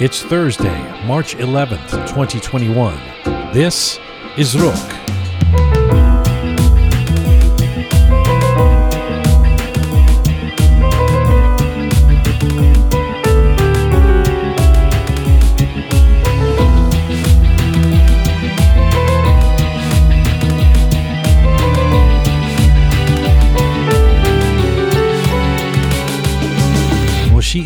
It's Thursday, March 11th, 2021. This is Rook.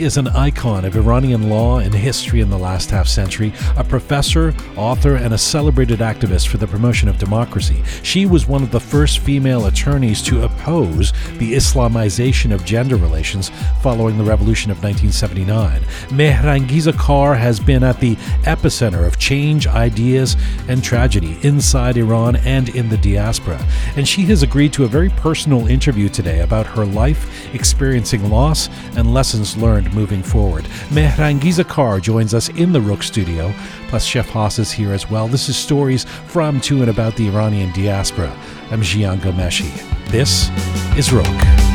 Is an icon of Iranian law and history in the last half century, a professor, author, and a celebrated activist for the promotion of democracy. She was one of the first female attorneys to oppose the Islamization of gender relations following the revolution of 1979. Mehrangiza Kar has been at the epicenter of change, ideas, and tragedy inside Iran and in the diaspora. And she has agreed to a very personal interview today about her life, experiencing loss, and lessons learned moving forward. Mehrangiza Kar joins us in the Rook studio, plus Chef Haas is here as well. This is stories from, to, and about the Iranian diaspora. I'm Jian Ghomeshi. This is Rook.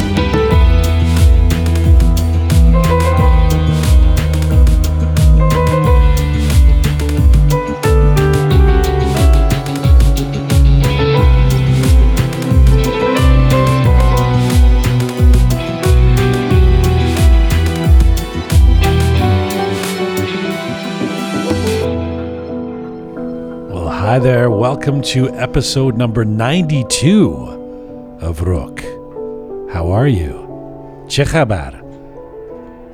Hi there, welcome to episode number 92 of Rook. How are you? Chechabar.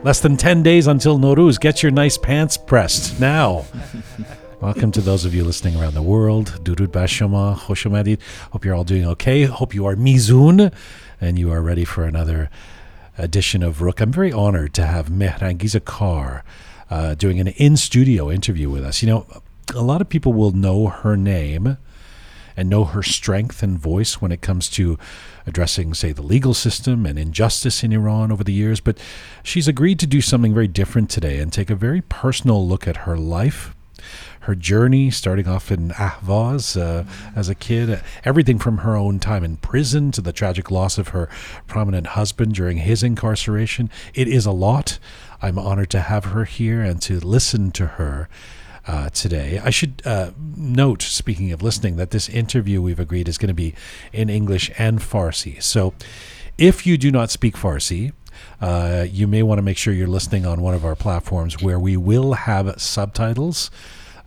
Less than 10 days until Nowruz. Get your nice pants pressed now. welcome to those of you listening around the world. Durud Bashama, Khoshomadid. Hope you're all doing okay. Hope you are Mizun and you are ready for another edition of Rook. I'm very honored to have Mehrangiza Kar uh, doing an in studio interview with us. You know, a lot of people will know her name and know her strength and voice when it comes to addressing, say, the legal system and injustice in Iran over the years. But she's agreed to do something very different today and take a very personal look at her life, her journey, starting off in Ahvaz uh, as a kid, everything from her own time in prison to the tragic loss of her prominent husband during his incarceration. It is a lot. I'm honored to have her here and to listen to her uh, today. I should uh, note, speaking of listening, that this interview we've agreed is going to be in English and Farsi. So if you do not speak Farsi, uh, you may want to make sure you're listening on one of our platforms where we will have subtitles.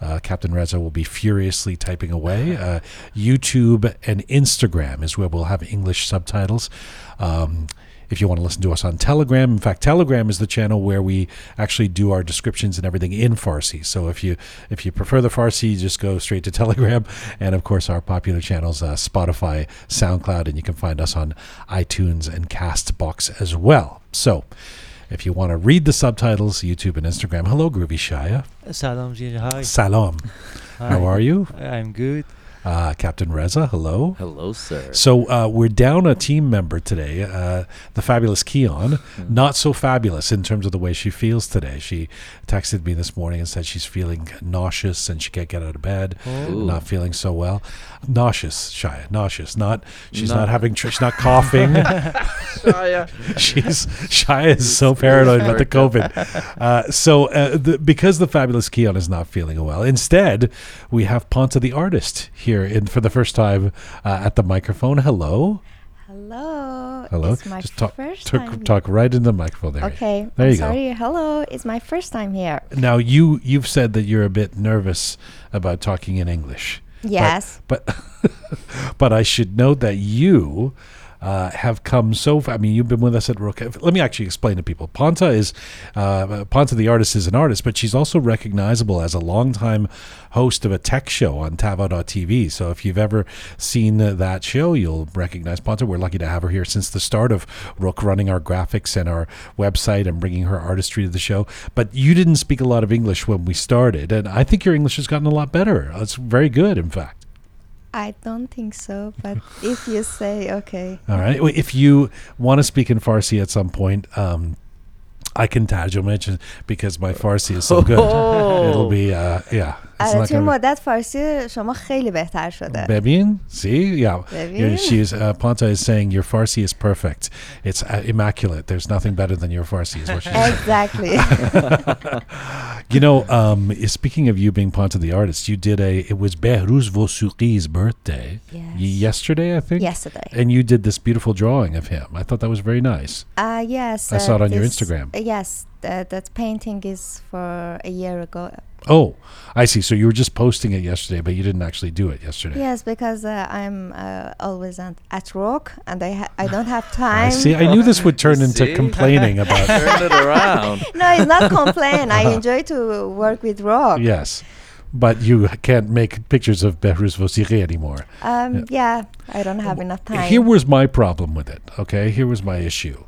Uh, Captain Reza will be furiously typing away. Uh, YouTube and Instagram is where we'll have English subtitles. Um, if you want to listen to us on Telegram. In fact, Telegram is the channel where we actually do our descriptions and everything in Farsi. So if you if you prefer the Farsi, just go straight to Telegram. And of course, our popular channels, uh, Spotify, SoundCloud, and you can find us on iTunes and Castbox as well. So. If you want to read the subtitles, YouTube and Instagram. Hello, Groovy Shaya. Salam, Hi. Salam. Hi. How are you? I'm good. Uh, Captain Reza, hello. Hello, sir. So uh, we're down a team member today, uh, the fabulous Keon. Mm-hmm. Not so fabulous in terms of the way she feels today. She texted me this morning and said she's feeling nauseous and she can't get out of bed, not feeling so well. Nauseous, Shia, nauseous. Not she's not, not having tr- she's not coughing. Shia, she's Shia is so paranoid about the COVID. Uh, so uh, the, because the fabulous Keon is not feeling well, instead we have Ponta the artist here here in for the first time uh, at the microphone. Hello. Hello. Hello. It's my Just talk, first talk, time. talk right in the microphone there. Okay. There I'm you sorry. go. Hello. It's my first time here. Now you you've said that you're a bit nervous about talking in English. Yes. But but, but I should note that you uh, have come so far. I mean, you've been with us at Rook. Let me actually explain to people. Ponta is uh, Ponta the artist is an artist, but she's also recognizable as a longtime host of a tech show on Tava.tv. So if you've ever seen that show, you'll recognize Ponta. We're lucky to have her here since the start of Rook, running our graphics and our website and bringing her artistry to the show. But you didn't speak a lot of English when we started, and I think your English has gotten a lot better. It's very good, in fact. I don't think so, but if you say okay. All right. If you want to speak in Farsi at some point, um, I can tarjuma it because my Farsi is so good. Oh. It'll be, uh, yeah. It's آره not توی gonna be- مدت فارسی شما خیلی بهتر شده Bebin, see, yeah, Bebin. Yeah, she is. Uh, Ponta is saying your Farsi is perfect. It's uh, immaculate. There's nothing better than your Farsi. Is what she's saying. exactly You know, um, speaking of you being Ponta the artist, you did a. It was Behruz Vosuqi's birthday Yes. y- yesterday, I think. yesterday And you did this beautiful drawing of him. I thought that was very nice. uh, yes I saw it uh, on your this- Instagram. uh, yes that, that painting is for a year ago Oh, I see. So you were just posting it yesterday, but you didn't actually do it yesterday. yes because uh, I'm uh, always at, at work and I ha- I don't have time I see. I knew this would turn into complaining about. Turn it around. no it's not complain I enjoy to work with Rook yes, but you can't make pictures of Behruz Vosuqi anymore. um yeah I don't have enough time Here was my problem with it. Okay, here was my issue.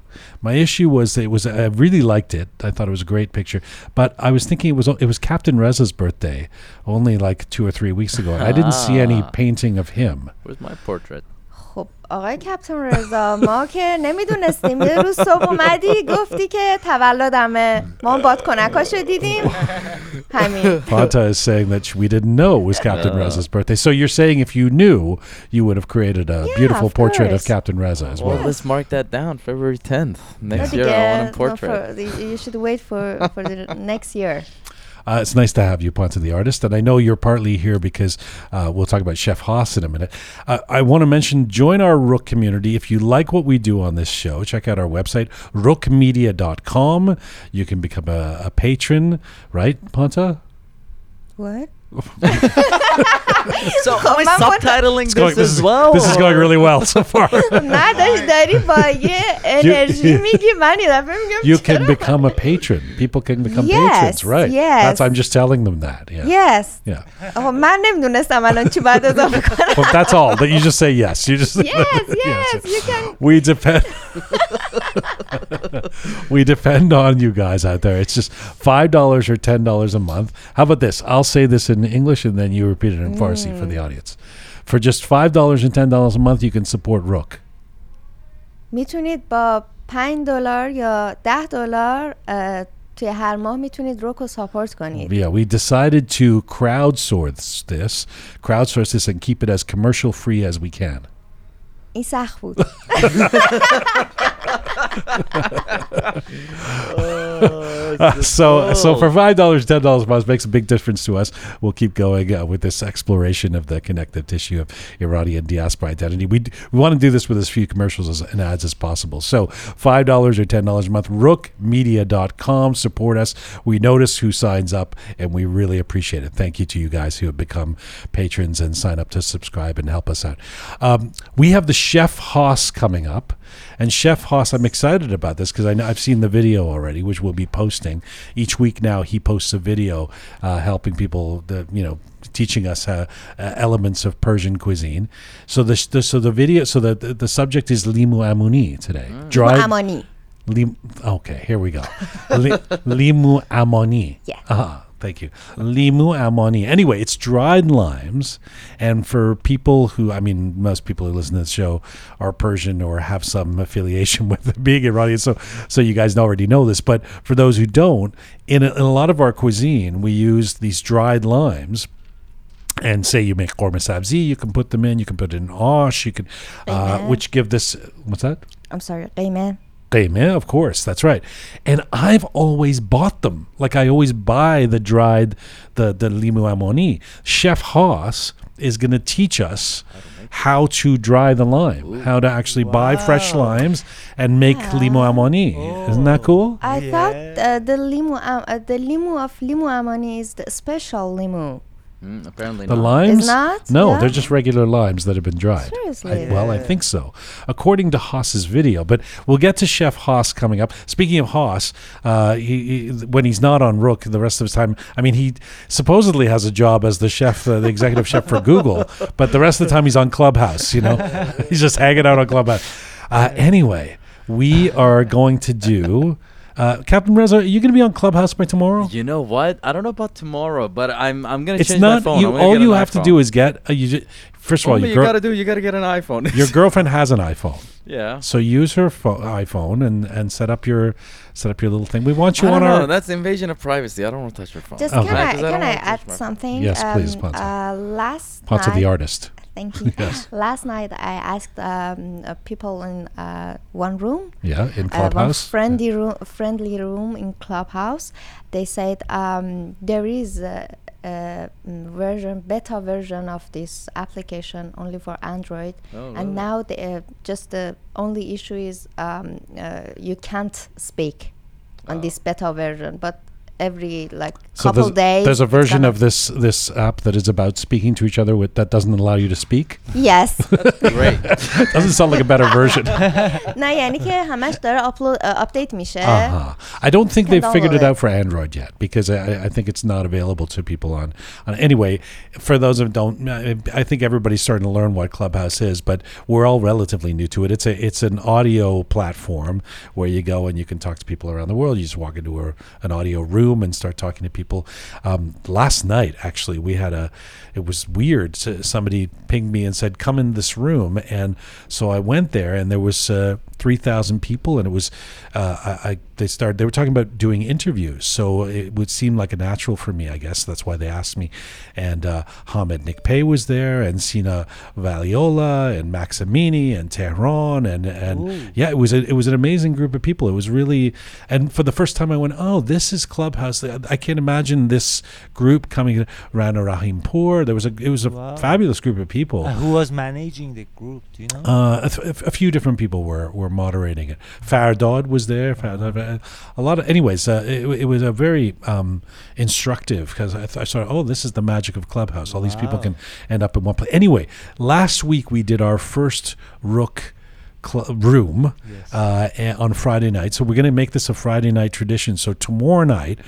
My issue was that it was I really liked it. I thought it was a great picture, but I was thinking it was it was Captain Reza's birthday only like two or three weeks ago, and I didn't see any Ah. painting of him. Where's my portrait? خب آقای کپتن رضا ما که نمیدونستیم یه روز صبح اومدی گفتی که تولدمه ما بادکنکاشو دیدیم همین Fanta is saying that we didn't know it was Captain Reza's birthday. So you're saying if you knew, you would have created a Yeah, beautiful of portrait of course. Captain Reza as Well, well. let's mark that down. February 10th. Next No, year, I want a no, portrait. for the- you should wait for for the next year uh, it's nice to have you, Ponta the artist, and I know you're partly here because uh, we'll talk about Chef Haas in a minute. Uh, I want to mention join our Rook community. If you like what we do on this show, check out our website, rookmedia.com. You can become a, a patron, right, Ponta? what so am I subtitling this, going, this as well? This is going really well so far. You can become a patron. People can become yes, patrons, right? Yes. That's I'm just telling them that. Yeah. Yes. Yeah. Oh, man, well, that's all. That you just say yes. You just Yes, yes, yes. You can We depend we depend on you guys out there it's just five dollars or ten dollars a month how about this i'll say this in english and then you repeat it in farsi for the audience for just five dollars and ten dollars a month you can support rook میتونید با 5 دلار یا 10 دلار اه، توی هر ماه میتونید روک رو ساپورت کنید yeah we decided to crowdsource this crowdsource this and keep it as commercial free as we can این سخت بود so so for five dollars ten dollars a month makes a big difference to us. We'll keep going uh, with this exploration of the connective tissue of iranian diaspora identity. We, d- we want to do this with as few commercials as, and ads as possible. So five dollars or ten dollars a month rookmedia.com support us. We notice who signs up and we really appreciate it. Thank you to you guys who have become patrons and sign up to subscribe and help us out. Um, we have the chef haas coming up and Chef Haas, I'm excited about this because I know I've seen the video already, which we'll be posting each week. Now he posts a video uh, helping people, the, you know, teaching us uh, uh, elements of Persian cuisine. So the, the so the video so the, the, the subject is limu amuni today. Mm. Limu. Lim, okay, here we go. Li, limu amoni. Yeah. Uh-huh thank you. Limu amoni. Anyway, it's dried limes, and for people who, I mean, most people who listen to this show are Persian or have some affiliation with being Iranian, so so you guys already know this. But for those who don't, in a, in a lot of our cuisine, we use these dried limes. And say you make korma sabzi, you can put them in. You can put it in osh. You can, uh, which give this. What's that? I'm sorry same, yeah, of course, that's right. And I've always bought them. Like I always buy the dried, the the limu amoni. Chef Haas is going to teach us how to dry the lime, Ooh. how to actually wow. buy fresh limes and make yeah. limo amoni. Oh. Isn't that cool? I yeah. thought uh, the limo, uh, uh, the limo of limo amoni is the special limo. Mm, apparently The not. limes? not? No, Yeah? they're just regular limes that have been dried. Seriously? I- well, I think so, according to Haas's video. But we'll get to Chef Haas coming up. Speaking of Haas, uh, he, he, when he's not on Rook, the rest of his time, I mean, he supposedly has a job as the chef, uh, the executive chef for Google, but the rest of the time he's on Clubhouse. You know, he's just hanging out on Clubhouse. Uh, anyway, we are going to do Uh, Captain Reza, are you going to be on Clubhouse by tomorrow? You know what? I don't know about tomorrow, but I'm I'm gonna It's change not my phone. you. I'm All you an have to do is get. Uh, you ju- first of all, All your, you girl- gotta do, you gotta get an iPhone. your girlfriend has an iPhone, yeah. so use her pho- iPhone and, and set up your set up your little thing. We want you I on don't our. know. That's invasion of privacy. I don't want to touch your phone. Just Okay. can I, 'Cause don't can I wanna add something? Yes, please, Um, Ponce. Uh, last Ponce night, the artist. Thank you. Yes. Last night I asked um, uh, people in uh, one room, Yeah, in uh, one Clubhouse. friendly room, friendly room in Clubhouse. They said um, there is a, a mm, version, beta version of this application only for Android, Oh, really? and now the, uh, just the only issue is um, uh, you can't speak on Oh. this beta version, but every like So couple there's, days there's a it's version gonna- of this this app that is about speaking to each other with that doesn't allow you to speak. yes Great. doesn't sound like a better version. نه یعنی که همش داره آپلود آپدیت میشه Uh-huh. I don't think can they've figured it download out for Android yet because I, I think it's not available to people on, on. Anyway, for those who don't, I I think everybody's starting to learn what Clubhouse is, but we're all relatively new to it. It's a it's an audio platform where you go and you can talk to people around the world. You just walk into a, an audio room and start talking to people. Um, last night, actually, we had a. It was weird. Somebody pinged me and said, "Come in this room," and so I went there, and there was uh, three thousand people, and it was. Uh, I, I they started. They were talking about doing interviews, so it would seem like a natural for me. I guess that's why they asked me. And uh, Hamed Nikpay was there, and Sina Valiollah, and Maximini, and Tehran, and and yeah, it was a, it was an amazing group of people. It was really, and for the first time, I went, oh, this is Clubhouse. I can't imagine this group coming. Rana Rahimpour. There was a it was a Wow. fabulous group of people. Uh, who was managing the group? Do you know? Uh, a, th- a few different people were, were moderating it. Fardod was there. Uh, a lot of, anyways. Uh, it, it was a very um, instructive because I, th- I saw. Oh, this is the magic of Clubhouse. All these people can end up in one place. Anyway, last week we did our first Rook cl- room Yes. uh, on Friday night. So we're going to make this a Friday night tradition. So tomorrow night.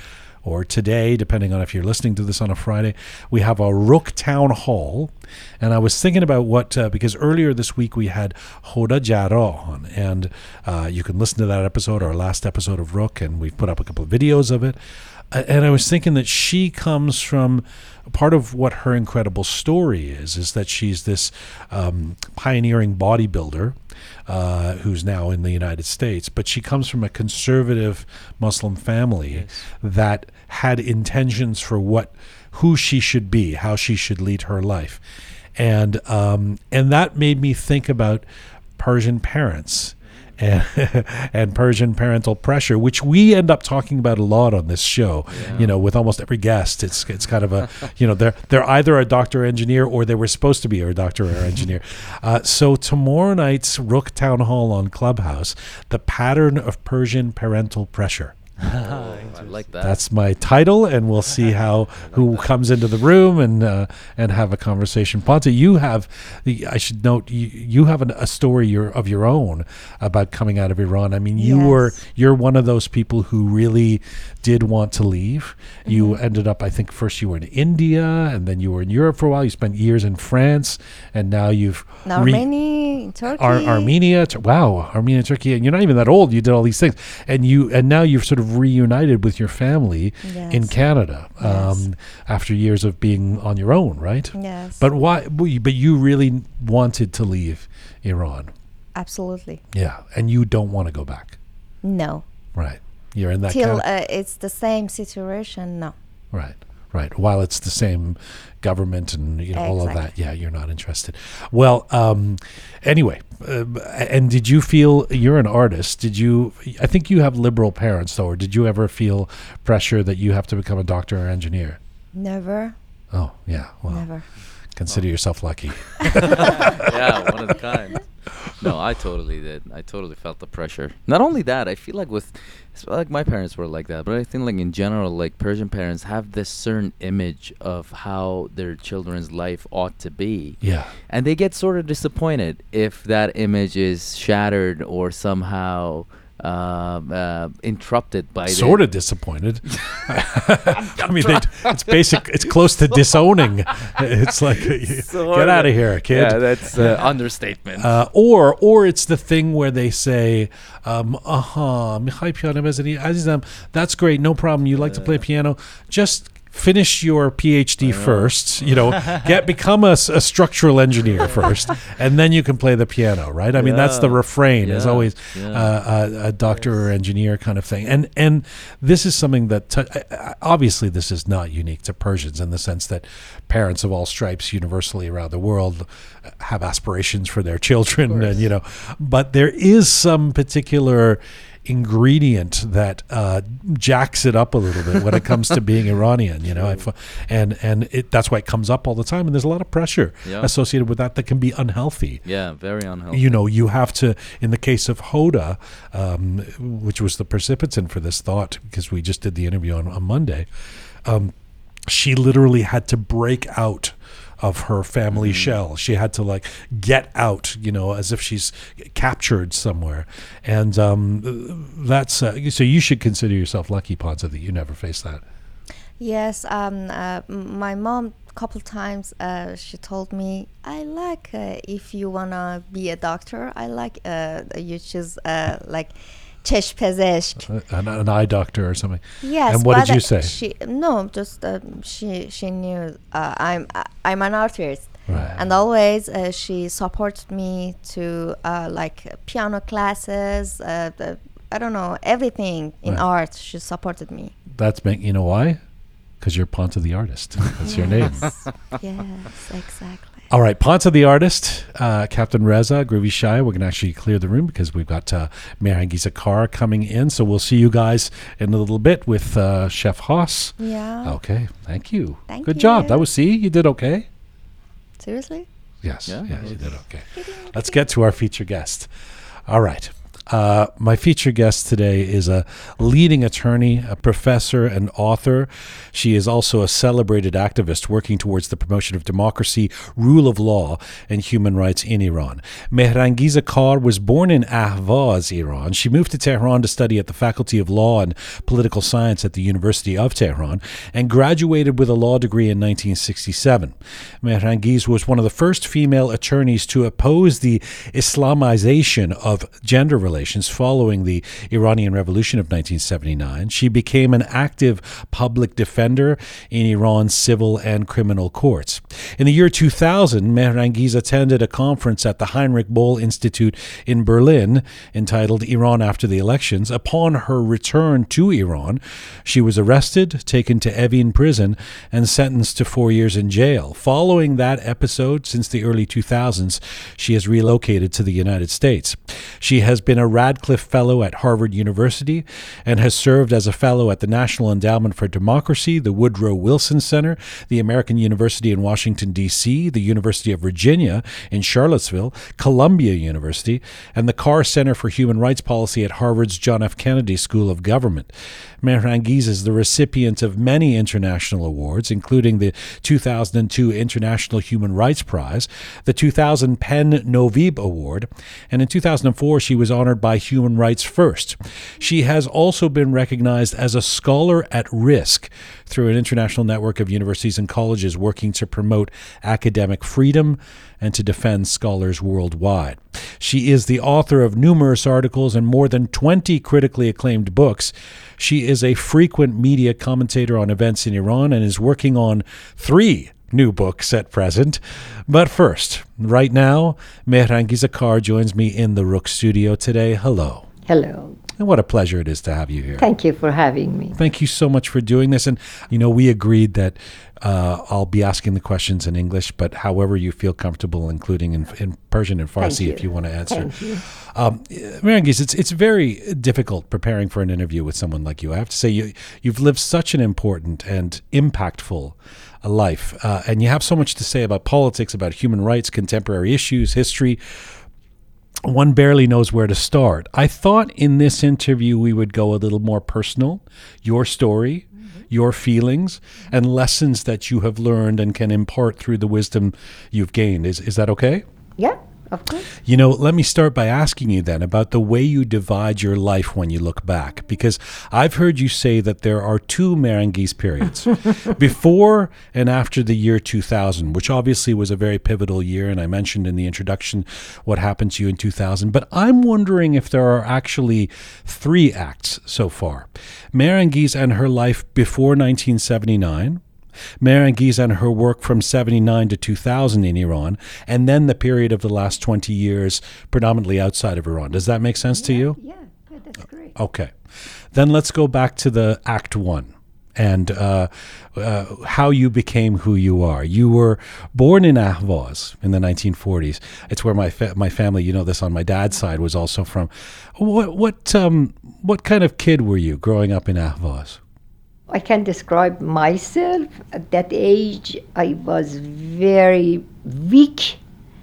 Or today, depending on if you're listening to this on a Friday, we have a Rook Town Hall. And I was thinking about what, uh, because earlier this week we had Hoda Jaro on, and uh, you can listen to that episode, our last episode of Rook, and we've put up a couple of videos of it. Uh, and I was thinking that she comes from part of what her incredible story is, is that she's this um, pioneering bodybuilder uh, who's now in the United States, but she comes from a conservative Muslim family Yes. that had intentions for what who she should be, how she should lead her life, and um, and that made me think about Persian parents. And, and Persian parental pressure, which we end up talking about a lot on this show, you know, with almost every guest. It's it's kind of a, you know, they're they're either a doctor or engineer or they were supposed to be a doctor or engineer. Uh, so tomorrow night's Rook Town Hall on Clubhouse, the pattern of Persian parental pressure. Oh, I like that. That's my title, and we'll see how who comes into the room and uh, and have a conversation. Ponte, you have. I should note you you have an, a story your, of your own about coming out of Iran. I mean, you were you're one of those people who really did want to leave. You ended up, I think, first you were in India, and then you were in Europe for a while. You spent years in France, and now you've in re- Armenia, Turkey. Ar- Armenia. Tur- wow, Armenia, Turkey, and you're not even that old. You did all these things, and you and now you've sort of reunited with your family in Canada um, after years of being on your own, right? Yes. But why? But you really wanted to leave Iran, absolutely yeah, and you don't want to go back, no. right? You're in that Till uh, it's the same situation. No. Right, right. While it's the same government and you know all of that, yeah, you're not interested. Well, um, anyway, uh, and did you feel you're an artist? Did you? I think you have liberal parents, though, or did you ever feel pressure that you have to become a doctor or engineer? Never. Oh, yeah. Well, Never. Consider oh. yourself lucky. yeah, one of the kind. No, I totally did. I totally felt the pressure. Not only that, I feel like with, like my parents were like that, but I think like in general, like Persian parents have this certain image of how their children's life ought to be. Yeah. And they get sort of disappointed if that image is shattered or somehow uh, uh, interrupted by Sort the, of disappointed. I mean, they, it's basic. It's close to disowning. It's like get out of here, kid. Yeah, that's uh, understatement. Uh, or or it's the thing where they say, um, "Aha, Mikhail piano bezani azizam, that's great, no problem. You like to play piano, just." Finish your PhD first, you know, get become a structural engineer first, and then you can play the piano, right? I mean, that's the Yeah. refrain. Is Yeah. always Yeah. uh, a, a doctor or engineer kind of thing, and and this is something that t- obviously this is not unique to Persians in the sense that parents of all stripes universally around the world have aspirations for their children, and you know, but there is some particular ingredient that uh, jacks it up a little bit when it comes to being Iranian, you know, and and it, that's why it comes up all the time, and there's a lot of pressure Yeah. associated with that that can be unhealthy yeah, very unhealthy. you know, you have to, in the case of Hoda, um, which was the precipitant for this thought, because we just did the interview on, on Monday, um, she literally had to break out of her family shell. She had to like get out, you know, as if she's captured somewhere. And um, that's, uh, so you should consider yourself lucky, Ponza, that you never faced that. Yes, um, uh, my mom couple times uh, she told me I like uh, if you wanna be a doctor. I like uh, you choose uh, like چشم پزشک. An, an eye doctor or something. Yes. And what but did you say? uh, She no, just um, she she knew uh, I'm I'm an artist. Right. And always uh, she supported me to uh, like piano classes. Uh, the, I don't know everything in Right. art. She supported me. That's, make, you know why? Because you're Ponta the artist. That's your name. Yes, yes, exactly. All right, Ponta the artist, uh, Captain Reza, Groovy Shy. We're going to actually clear the room because we've got uh, Mehrangiza Kar coming in. So we'll see you guys in a little bit with uh, Chef Haas. Yeah. Okay, thank you. Thank Good job. That was, see, you did okay. Seriously? Yes, Yeah, yes, you did okay. Let's get to our feature guest. All right. Uh, my feature guest today is a leading attorney, a professor, and author. She is also a celebrated activist working towards the promotion of democracy, rule of law, and human rights in Iran. Mehrangiza Kar was born in Ahvaz, Iran. She moved to Tehran to study at the Faculty of Law and Political Science at the University of Tehran and graduated with a law degree in 1967. Mehrangiz was one of the first female attorneys to oppose the Islamization of gender relations following the Iranian Revolution of 1979. She became an active public defender in Iran's civil and criminal courts. In the year 2000, Mehrangiz attended a conference at the Heinrich Böll Institute in Berlin entitled Iran After the Elections. Upon her return to Iran, she was arrested, taken to Evin prison, and sentenced to four years in jail. Following that episode, since the early 2000s, she has relocated to the United States. She has been Radcliffe Fellow at Harvard University and has served as a fellow at the National Endowment for Democracy, the Woodrow Wilson Center, the American University in Washington, D.C., the University of Virginia in Charlottesville, Columbia University, and the Carr Center for Human Rights Policy at Harvard's John F. Kennedy School of Government. Mehrangiz is the recipient of many international awards, including the 2002 International Human Rights Prize, the 2000 Penn Novib Award, and in 2004 she was honored by Human Rights First. She has also been recognized as a scholar at risk through an international network of universities and colleges working to promote academic freedom and to defend scholars worldwide. She is the author of numerous articles and more than 20 critically acclaimed books. She is a frequent media commentator on events in Iran and is working on three new books at present. But first, right now, Mehrangiza Kar joins me in the Rook studio today. Hello. Hello. And what a pleasure it is to have you here. Thank you for having me. Thank you so much for doing this. And, you know, we agreed that uh, I'll be asking the questions in English, but however you feel comfortable, including in, in Persian and Farsi, you. if you want to answer. Thank you. Um, Marangis, it's it's very difficult preparing for an interview with someone like you. I have to say, you you've lived such an important and impactful uh, life, uh, and you have so much to say about politics, about human rights, contemporary issues, history. One barely knows where to start. I thought in this interview we would go a little more personal, your story, your feelings, and lessons that you have learned and can impart through the wisdom you've gained. Is is that okay? Yeah, of course. You know, let me start by asking you then about the way you divide your life when you look back, because I've heard you say that there are two Marangis periods before and after the year 2000, which obviously was a very pivotal year. And I mentioned in the introduction what happened to you in 2000. But I'm wondering if there are actually three acts so far Marangis and her life before 1979. Marangis and her work from 79 to 2000 in Iran, and then the period of the last 20 years predominantly outside of Iran. Does that make sense to you? Yeah, yeah, that's great. Okay. Then let's go back to the Act One and uh, uh, how you became who you are. You were born in Ahvaz in the 1940s. It's where my fa- my family, you know this on my dad's side, was also from. What what um, what kind of kid were you growing up in Ahvaz? I can describe myself. At that age, I was very weak,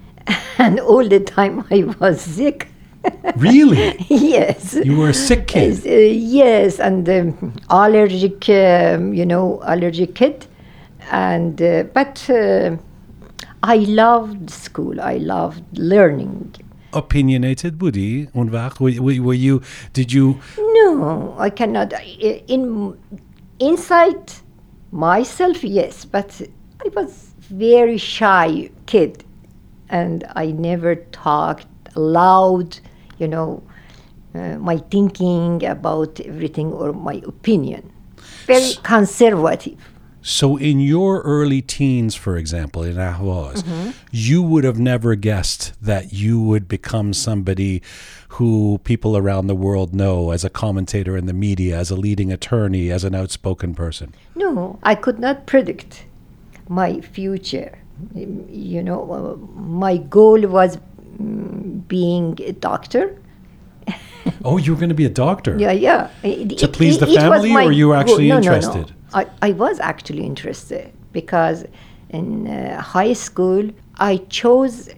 and all the time I was sick. really? yes. You were a sick kid. Uh, yes, and um, allergic, um, you know, allergic kid, and uh, but uh, I loved school. I loved learning. Opinionated, buddy. were, were you? Did you? No, I cannot. In inside myself, yes, but I was very shy kid, and I never talked loud. You know, uh, my thinking about everything or my opinion. Very conservative. So, in your early teens, for example, in Ahvaz, Mm-hmm. you would have never guessed that you would become somebody who people around the world know as a commentator in the media, as a leading attorney, as an outspoken person. No, I could not predict my future. You know, my goal was mm, being a doctor. Oh, you were going to be a doctor. Yeah, yeah. It- To please the it was family, my or you actually No, no, no. interested? I, I was actually interested because in uh, high school I chose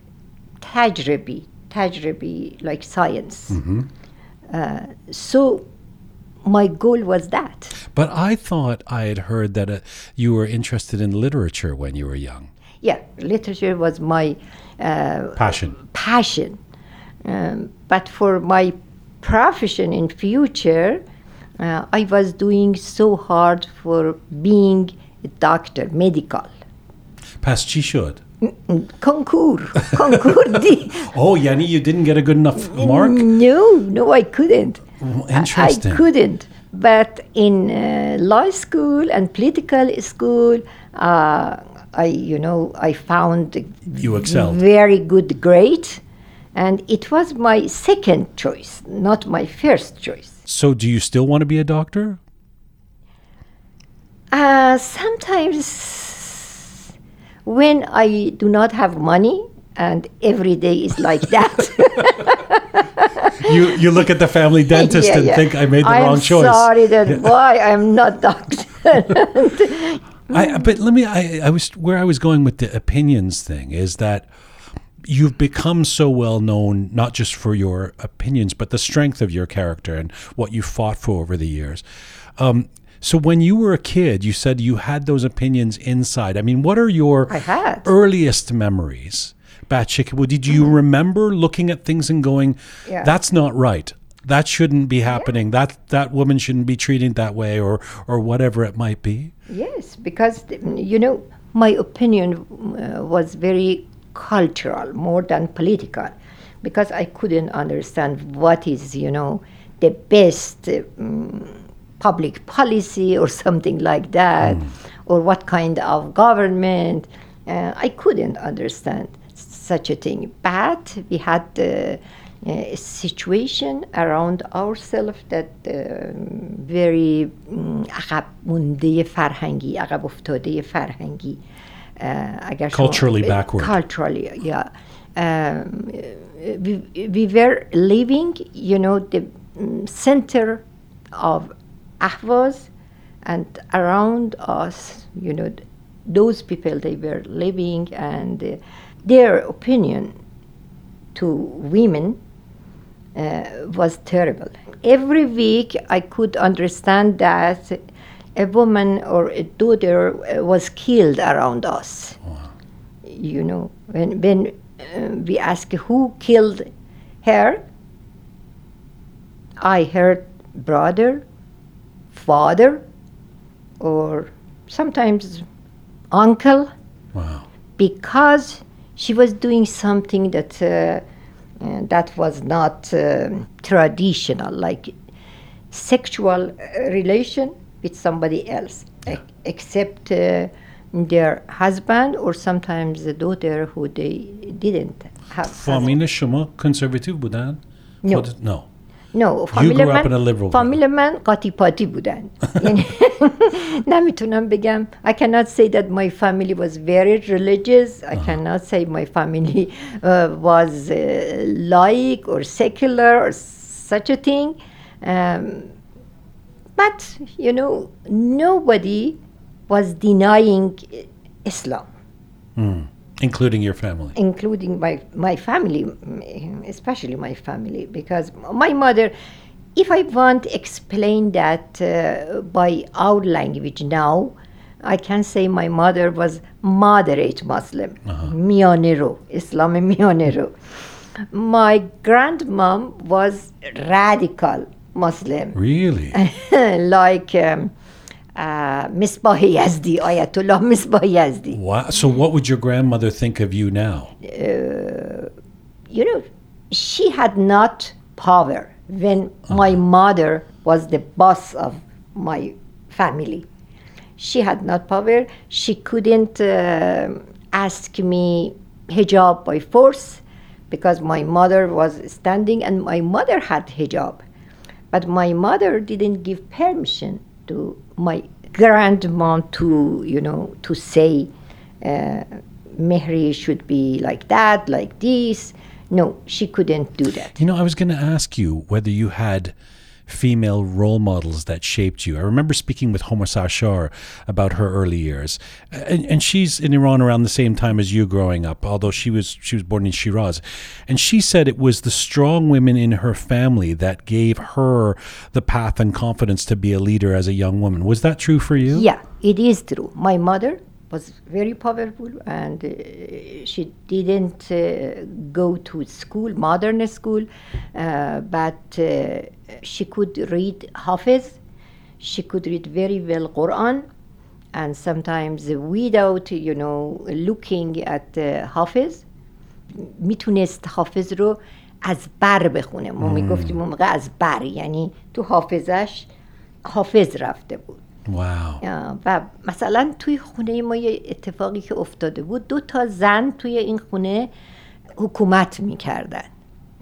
tajribi, tajribi like science. Mm-hmm. Uh, so my goal was that. But I thought I had heard that uh, you were interested in literature when you were young. Yeah, literature was my uh, Passion. passion. Um, but for my profession in future, uh, I was doing so hard for being a doctor, medical. Shud. Concours, concours. di- Oh, Yanni, you didn't get a good enough mark? No, no, I couldn't. Oh, I- interesting. I couldn't. But in uh, law school and political school, uh, I, you know, I found You excelled. very good grade, and it was my second choice, not my first choice. So, do you still want to be a doctor? Uh, sometimes when I do not have money, and every day is like that. You you look at the family dentist Yeah, and yeah. think I made the I'm wrong choice. I'm sorry that why I'm not doctor. I, but let me. I, I was where I was going with the opinions thing is that you've become so well known not just for your opinions but the strength of your character and what you fought for over the years. Um, so when you were a kid, you said you had those opinions inside. I mean, what are your earliest memories? Batchick, did you remember looking at things and going, Yeah. "That's not right. That shouldn't be happening. That that woman shouldn't be treated that way," or or whatever it might be. Yes, because you know my opinion uh, was very cultural more than political, because I couldn't understand what is you know the best um, public policy or something like that, or what kind of government. Uh, I couldn't understand such a thing. But we had the uh, situation around ourselves that um, very um, عقب مونده فرهنگی عقب افتاده فرهنگی uh, اگر شما- Culturally backward. culturally yeah um, we, we were living you know the mm, center of Ahvaz and around us you know those people they were living and uh, their opinion to women uh, was terrible. Every week I could understand that a woman or a daughter uh, was killed around us. You know, when, when uh, we ask who killed her, I heard brother, father, or sometimes uncle, Wow. because she was doing something that uh, uh, that was not um traditional, like sexual uh, relation with somebody else, e- except uh, their husband or sometimes the daughter who they didn't have. husband. فامیل شما کنسرواتیو بودن؟ No. خودت- no. No, فامیل grew up in a من liberal فامیل من قاطی پاتی بودن یعنی نمیتونم بگم I cannot say that my family was very religious I cannot say my family uh, was uh, laik or secular or such a thing um, but you know nobody was denying Islam Including your family? Including my, my family, especially my family, because my mother, if I want to explain that uh, by our language now, I can say my mother was moderate Muslim, uh-huh. Islam Mionero. My grandmom was radical Muslim. Really? like um, uh, Mesbah Yazdi, Ayatollah Mesbah Yazdi. wow. So what would your grandmother think of you now? you know, she had not power when my mother was the boss of my family. She had not power. She couldn't uh, ask me hijab by force because my mother was standing and my mother had hijab. But my mother didn't give permission to my grandmom to, you know, to say uh, Mehri should be like that, like this. No, she couldn't do that. You know, I was going to ask you whether you had female role models that shaped you. I remember speaking with Homa Sarshar about her early years, and, and she's in Iran around the same time as you growing up. Although she was she was born in Shiraz, and she said it was the strong women in her family that gave her the path and confidence to be a leader as a young woman. Was that true for you? Yeah, it is true. My mother was very powerful and uh, she didn't uh, go to school, modern school, uh, but uh, she could read Hafiz. She could read very well Quran and sometimes without, you know, looking at uh, Hafiz, می‌تونست حافظ رو از بر بخونه ما می‌گفتیم اون موقع از بر یعنی تو حافظش حافظ رفته بود آه، و مثلا توی خونه ما یه اتفاقی که افتاده بود دو تا زن توی این خونه حکومت می‌کردن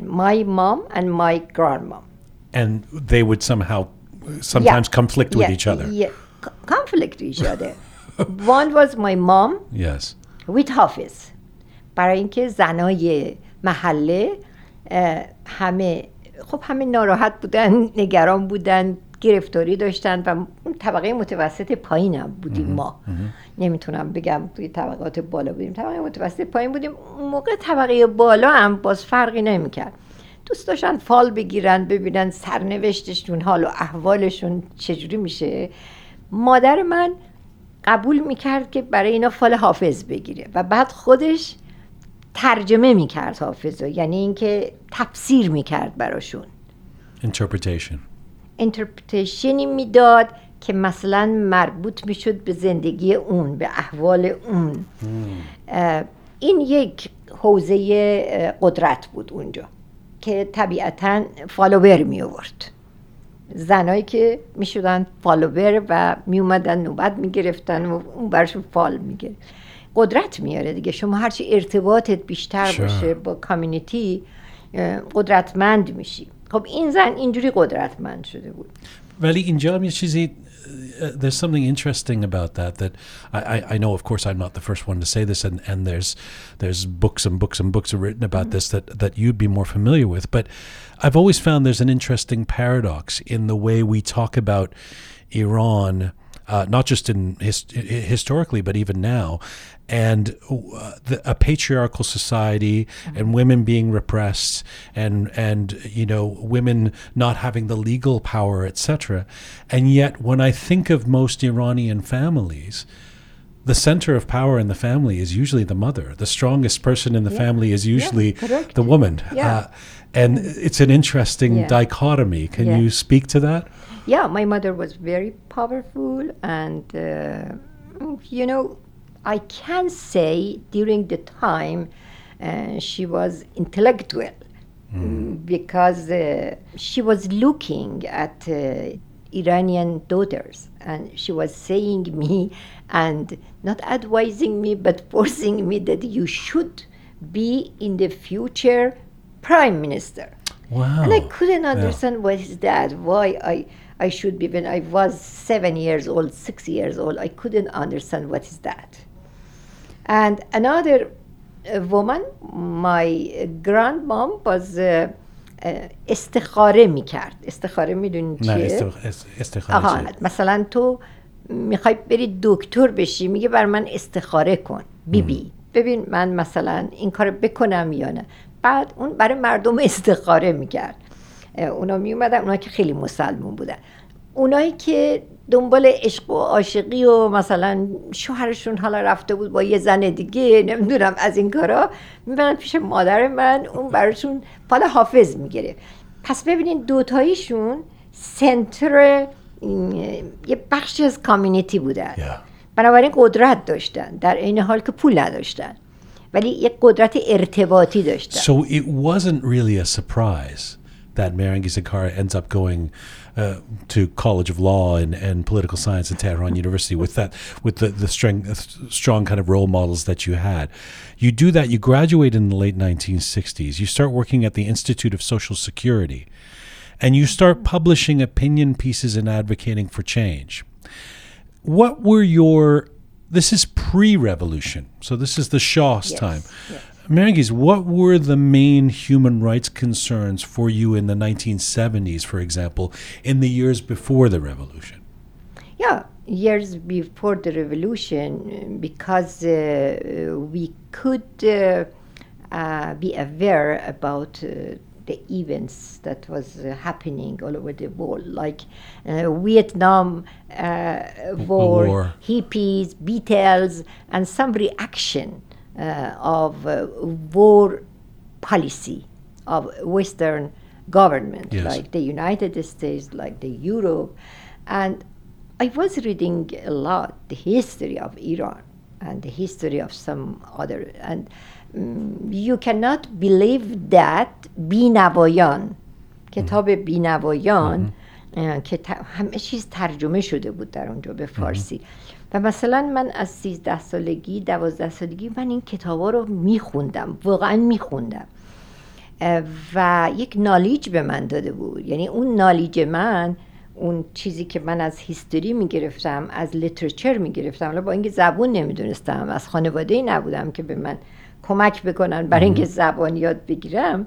my mom and my grandmom And they would somehow sometimes conflict with Yeah, each other. yeah, co- conflict with each other one was my mom Yes. with حافظ برای اینکه زنای محله همه خب همه ناراحت بودن نگران بودن گرفتاری داشتن و اون طبقه متوسط پایینم بودیم ما. نمی‌تونم بگم توی طبقات بالا بودیم. طبقه متوسط پایین بودیم. اون موقع طبقه بالا هم باز فرقی نمی‌کرد. دوست داشتن فال بگیرن ببینن سرنوشتشون حال و احوالشون چجوری میشه. مادر من قبول می‌کرد که برای اینا فال حافظ بگیره و بعد خودش ترجمه می‌کرد حافظ رو یعنی اینکه تفسیر می‌کرد براشون. Interpretation. اینترپریتیشنی می‌داد که مثلا مربوط می‌شد به زندگی اون به احوال اون. این یک حوزه قدرت بود اونجا که طبیعتا فالوور می آورد زنایی که می شدن فالوور و می اومدن نوبت می گرفتن و اون برشون فال می گرفت قدرت میاره دیگه. شما هرچی ارتباطت بیشتر. باشه با کامیونیتی قدرتمند میشی. خب این زن اینجوری قدرتمند شده بود ولی اینجا هم یه چیزی uh, there's something interesting about that that I, I, I know of course I'm not the first one to say this and, and there's there's books and books and books are written about this that, that you'd be more familiar with but I've always found there's an interesting paradox in the way we talk about Iran uh, not just in his, historically but even now and uh, the, a patriarchal society and women being repressed and and you know women not having the legal power etc and yet when i think of most iranian families the center of power in the family is usually the mother. The strongest person in the Yeah. family is usually correct. the woman. Yeah. Uh, and it's an interesting Yeah. dichotomy. Can Yeah. you speak to that? Yeah, my mother was very powerful, and uh, you know, I can say during the time uh, she was intellectual mm, because uh, she was looking at uh, Iranian daughters and she was saying me and not advising me but forcing me that you should be in the future prime minister. Wow. And I couldn't understand what is that, why I, I should be, when I was seven years old, six years old, I couldn't understand what is that. And another uh, woman, my grandmom was uh, uh, استخاره می‌کرد. استخاره می‌دونی نه چیه؟ است- استخاره آها چیه؟ مثلا تو می‌خوای بری دکتر بشی میگه بر من استخاره کن. بیبی ببین من مثلا این کار بکنم یا نه. بعد اون برای مردم استخاره می‌کرد. اونا میومدن اونا که خیلی مسلمون بودن. اونایی که دنبال عشق و عاشقی و مثلا شوهرشون حالا رفته بود با یه زن دیگه نمی‌دونم از این کارا. می‌برن پیش مادر من اون براشون فال حافظ می‌گیره. پس ببینین دوتاییشون سنتر یه بخشی از کامیونیتی بودن. Yeah. بنابراین قدرت داشتن در این حال که پول نداشتن ولی یک قدرت ارتباطی داشتن. So it wasn't really a surprise that Marangi Zakara ends up going uh, to College of Law and, and Political Science at Tehran University with that with the the strong, strong kind of role models that you had. You do that. You graduate in the late 1960s. You start working at the Institute of Social Security, and you start publishing opinion pieces and advocating for change. What were your this is pre-revolution, so this is the Shah's Yes, time. yes. Mehrangiz, what were the main human rights concerns for you in the 1970s, for example, in the years before the revolution? Yeah, years before the revolution, because uh, we could uh, uh, be aware about uh, the events that was uh, happening all over the world, like uh, Vietnam uh, war, war. hippies, Beatles, and some reaction of uh, war policy of Western government, Yes. like the United States, like the Europe, and I was reading a lot the history of Iran and the history of some other, and mm, you cannot believe that بینوایان کتاب بینوایان اه، که ت- همه چیز ترجمه شده بود در اونجا به فارسی و مثلا من از 13 سالگی 12 سالگی من این کتابا رو میخوندم واقعا میخوندم. و یک نالیج به من داده بود. یعنی اون نالیج من اون چیزی که من از هیستوری می‌گرفتم از لیترچر می‌گرفتم. حالا با اینکه زبون نمی‌دونستم از خانواده نبودم که به من کمک بکنن برای اینکه زبان یاد بگیرم.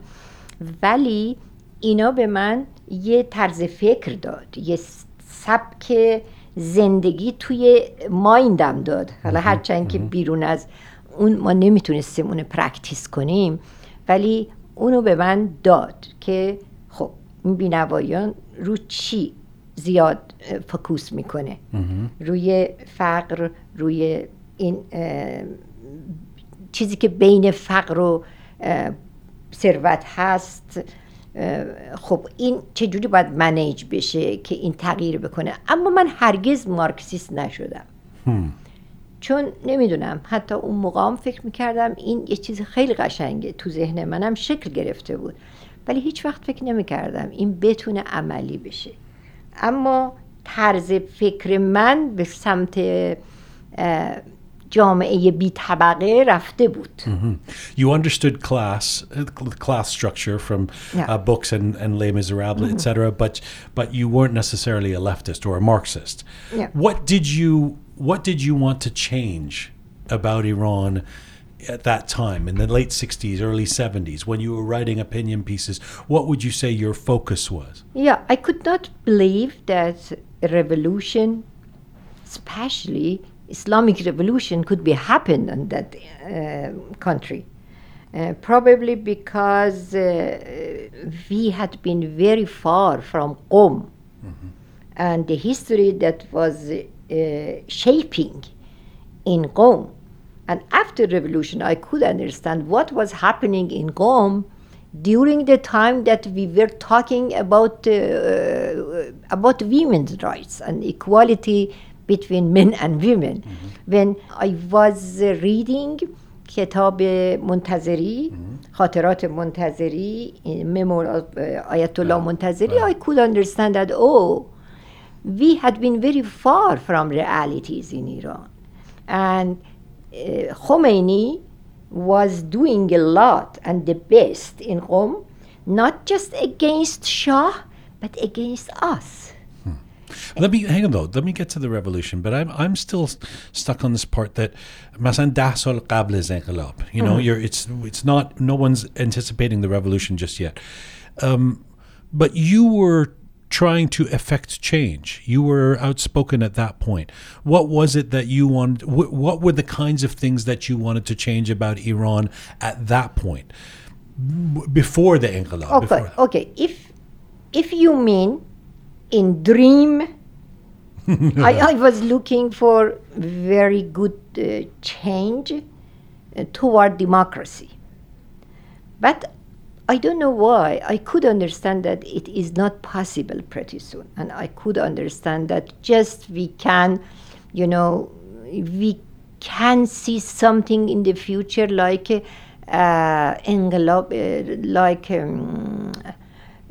ولی اینا به من یه طرز فکر داد یه سبک زندگی توی مایندم داد. حالا هرچند که بیرون از اون ما نمی‌تونستیم اونو پرکتیس کنیم ولی اونو به من داد که خب این بینوایان رو چی زیاد فکوس می‌کنه؟ روی فقر روی این چیزی که بین فقر و ثروت هست. خب این چجوری باید منیج بشه که این تغییر بکنه؟ اما من هرگز مارکسیست نشدم. چون نمی‌دونم حتی اون موقع هم فکر می‌کردم این یه چیز خیلی قشنگه. تو ذهن منم شکل گرفته بود. ولی هیچ وقت فکر نمی‌کردم این بتونه عملی بشه. اما طرز فکر من به سمت جامعه بی طبقه رفته بود You understood class, uh, cl- class structure from Yeah. uh, books and, and Les Miserables, etc., but but you weren't necessarily a leftist or a Marxist. Yeah. What did you What did you want to change about Iran at that time in the late '60s, early '70s, when you were writing opinion pieces? What would you say your focus was? Yeah, I could not believe that a revolution, especially Islamic revolution, could be happen in that uh, country. Uh, probably because uh, we had been very far from Qom and the history that was uh, shaping in Qom. And after revolution, I could understand what was happening in Qom during the time that we were talking about uh, about women's rights and equality between men and women. When I was uh, reading کتاب منتظری خاطرات منتظری memoir of uh, Ayatollah Montazeri I could understand that oh we had been very far from realities in Iran and uh, Khomeini was doing a lot and the best in Qom not just against Shah but against us Let me hang on though. Let me get to the revolution, but I'm I'm still s- stuck on this part that مثلا ده سال قبل از انقلاب. You know, you're it's it's not no one's anticipating the revolution just yet. Um, but you were trying to effect change. You were outspoken at that point. What was it that you wanted? Wh- what were the kinds of things that you wanted to change about Iran at that point, b- before the inqilab? Okay, before- okay. If if you mean in dream I, I, was looking for very good uh, change uh, toward democracy. But I don't know why. I could understand that it is not possible pretty soon. And I could understand that just we can, you know, we can see something in the future like uh, uh, like. Um,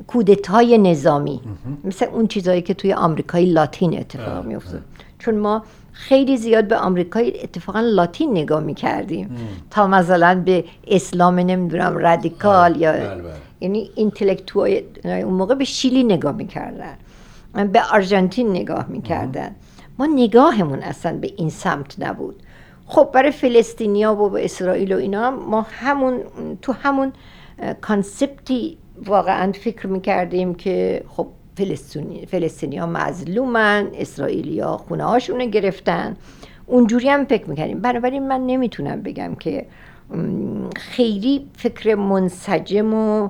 کودتای نظامی. مثل اون چیزایی که توی آمریکای لاتین اتفاق میفته چون ما خیلی زیاد به آمریکای اتفاقا لاتین نگاه می‌کردیم. تا مثلا به اسلام نمی‌دونم رادیکال یا بله، بله. یعنی اینتלקتوهای اون موقع به شیلی نگاه می‌کردن. به آرژانتین نگاه می‌کردن. ما نگاهمون اصلا به این سمت نبود. خب برای فلسطینیا و به اسرائیل و اینا هم ما همون تو همون کانسپتی واقعا فکر می‌کردیم که خب فلسطینی فلسطینی ها مظلومن اسرائیلیا خونه هاشون گرفتن اونجوری هم فکر می‌کردیم بنابراین من نمی‌تونم بگم که خیلی فکر منسجم و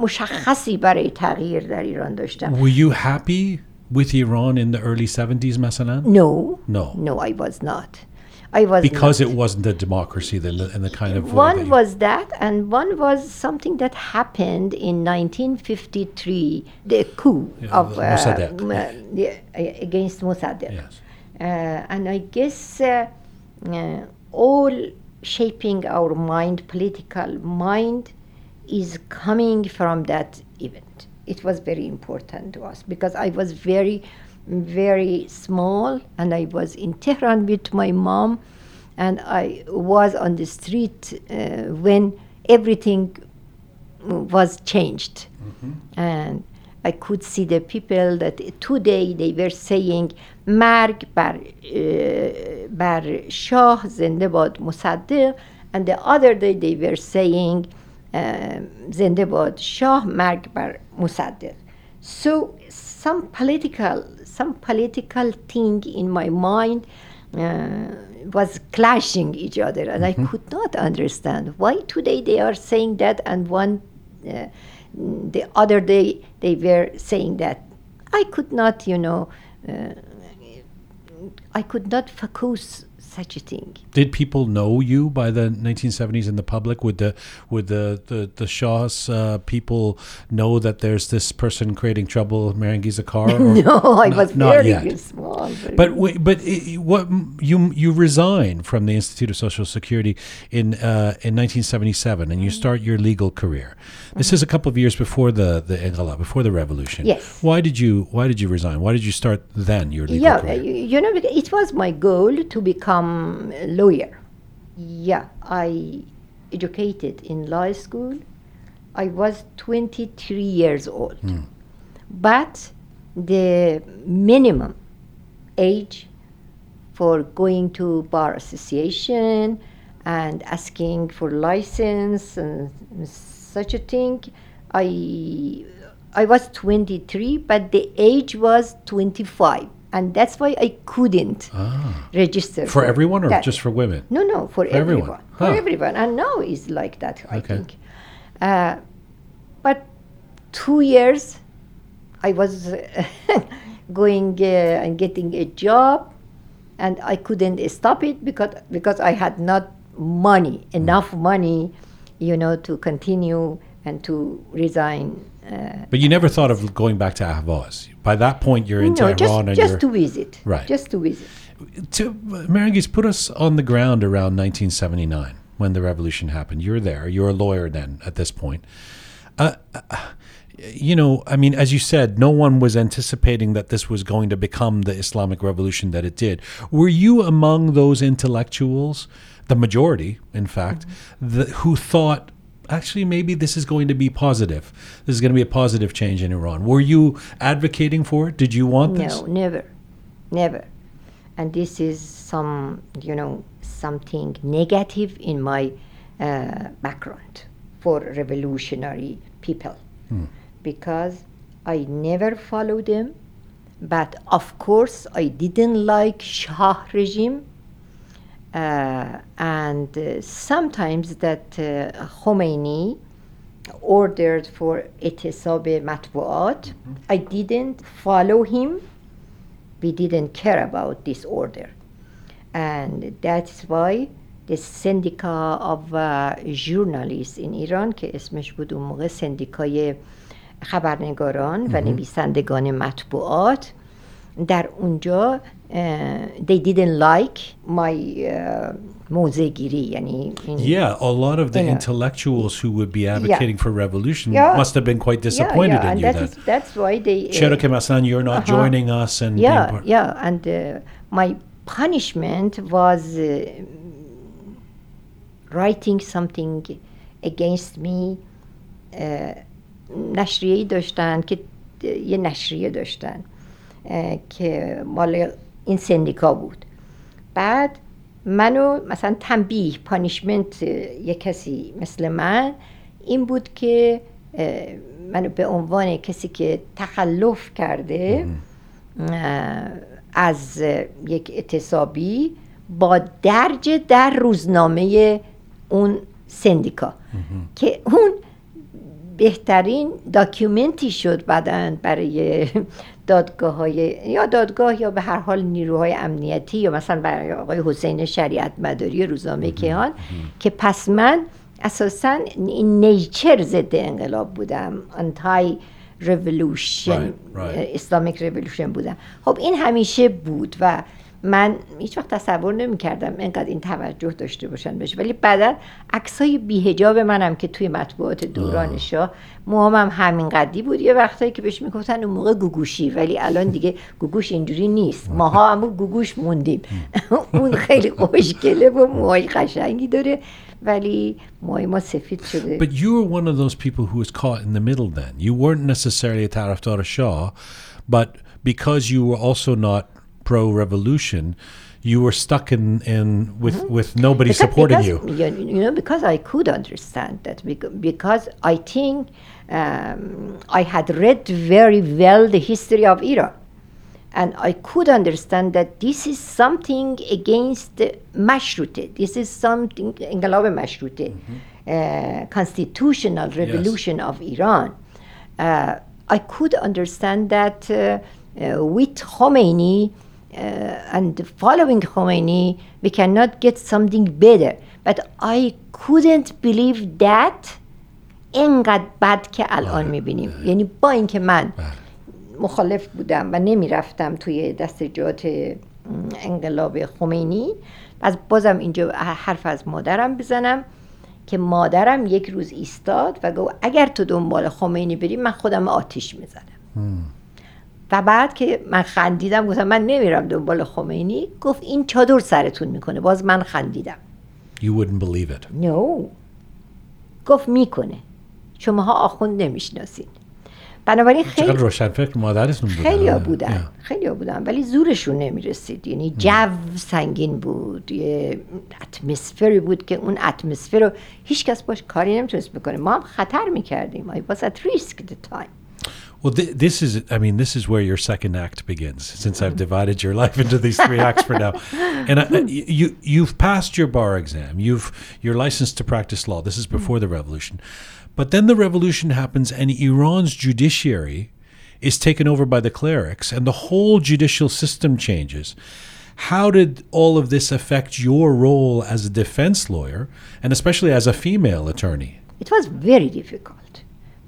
مشخصی برای تغییر در ایران داشتم Were you happy with Iran in the early 70s, مثلا? No. No. No, I was not. I was Because not. it wasn't a democracy then, in the kind of way that one was that, and one was something that happened in 1953, the coup Yeah, of the Mossadegh. uh, uh, against Mossadegh. Yes. Uh, and I guess uh, uh, all shaping our mind, political mind, is coming from that event. It was very important to us because I was very, very small and I was in Tehran with my mom and I was on the street uh, when everything was changed. And I could see the people that today they were saying مرگ بر, uh, بر شاه زنده باد مصدق and the other day they were saying um, زنده باد شاه مرگ بر مصدق so some political some political thing in my mind uh, was clashing each other and i could not understand why today they are saying that and one uh, the other day they were saying that. I could not you know uh, i could not focus such a thing Did people know you by the 1970s in the public? Would the would the the, the Shah's uh, people know that there's this person creating trouble, Marangiza Zakar? no i Not- was not very yet. small very But wait, but i- what you you resign from the Institute of Social Security in uh, in 1977, and you start your legal career. This is a couple of years before the the Inqilab, before the revolution. Yes. Why did you Why did you resign? Why did you start then your legal yeah, career? you, you know, it was my goal to become a lawyer. Yeah, I educated in law school. I was 23 years old. Hmm. But the minimum age for going to bar association and asking for license and such a thing, I I was 23, but the age was 25, and that's why I couldn't register for everyone or that. just for women? No, no, for, everyone. everyone. Huh. For everyone. And now it's like that, I Okay. think. Uh, but two years, I was uh, going uh, and getting a job, and I couldn't stop it because because I had not money enough money, you know, to continue and to resign. Uh, But you never thought of going back to Ahvaz. By that point, you're in no, Tehran just and just you're. to visit. Right. Just to visit. to Mehrangiz, put us on the ground around 1979 when the revolution happened. You're there. You're a lawyer then at this point. Uh, uh, you know, I mean, as you said, no one was anticipating that this was going to become the Islamic Revolution that it did. Were you among those intellectuals, the majority, in fact, the, who thought, actually, maybe this is going to be positive? This is going to be a positive change in Iran. Were you advocating for it? Did you want this? No, never, never. And this is some, you know, something negative in my uh, background for revolutionary people, because I never followed them. But of course, I didn't like Shah regime. Uh, and uh, sometimes that uh, Khomeini ordered for اعتصاب مطبوعات I didn't follow him we didn't care about this order and that's why the Syndica of uh, Journalists in Iran که اسمش بود اون موقع سندیکای خبرنگاران و نویسندگان مطبوعات در اونجا uh, they didn't like my uh, موضعگیری یعنی این Yeah, a lot of the You know. intellectuals who would be advocating for revolution Yeah. must have been quite Yeah, disappointed yeah, in and you that then. is- that's why they uh, Cherokee Hassan, you're not Uh-huh. joining us and being yeah part- yeah and uh, my punishment was uh, writing something against me uh, نشریه داشتن که یه نشریه داشتن uh, که مال این سندیکا بود. بعد منو مثلا تنبیه پانیشمنت یه کسی مثل من این بود که منو به عنوان کسی که تخلف کرده از یک اعتصابی با درج در روزنامه اون سندیکا. که اون بهترین داکیومنتی شد بعدا برای دادگاه های یا دادگاه یا به هر حال نیروهای امنیتی یا مثلا برای آقای حسین شریعت مداری روزنامه کیهان که پس من اساسا این نیچر ضد انقلاب بودم Right, right. اسلامیک revolution بودم. خب این همیشه بود و من هیچ وقت تصور نمی کردم اینقدر این توجه داشته باشن بشه ولی بعدا عکسای بیهجاب منم که توی مطبوعات دوران شاه موهامم همین قدی بود. یه وقتایی که بهش می‌گفتن اون موقع گوگوشی ولی الان دیگه گوگوش اینجوری نیست. ماها اما گوگوش موندیم. اون خیلی خوشگله و موهای قشنگی داره. ولی موهای ما سفید شده. But you were one of those people who was caught in the middle then. You weren't necessarily a Taraftar Shah, but because you were also not pro revolution, you were stuck in, in with, mm-hmm. with nobody because, supporting because, you. you. know, because I could understand that, because I think um, I had read very well the history of Iran. And I could understand that this is something against Mashrute. This is something, Engalab Mashrute, mm-hmm. uh, constitutional revolution yes. of Iran. Uh, I could understand that uh, uh with Khomeini, and following Khomeini, we cannot get something better. But I couldn't believe that اینقدر بد که الان می‌بینیم یعنی با اینکه من مخالف بودم و نمی‌رفتم توی دستجات انقلاب خمینی از بازم اینجا حرف از مادرم بزنم که مادرم یک روز ایستاد و گفت اگر تو دنبال خمینی بری من خودم آتیش می‌زنم و بعد که من خندیدم گفتم من نمیرم دنبال خمینی گفت این چادر سرتون می‌کنه. باز من خندیدم. You wouldn't believe it. نو گفت می‌کنه. شماها آخوند نمی‌شناسین بنابراین چقدر خیلی روشنفکر مادرتون بودن. خیلی. بودن. Yeah. خیلی بودن. ولی زورشون نمی‌رسید. یعنی جو سنگین بود. یه اتمسفری بود که اون اتمسفر رو هیچ کس باش کاری نمی‌تونست بکنه. ما هم خطر می‌کردیم. I was at risk the time. Well, th- this is, I mean, this is where your second act begins. Since I've divided your life into these three acts for now, and I, you you've passed your bar exam, you've you're licensed to practice law. This is before the revolution, but then the revolution happens, and Iran's judiciary is taken over by the clerics, and the whole judicial system changes. How did all of this affect your role as a defense lawyer, and especially as a female attorney? It was very difficult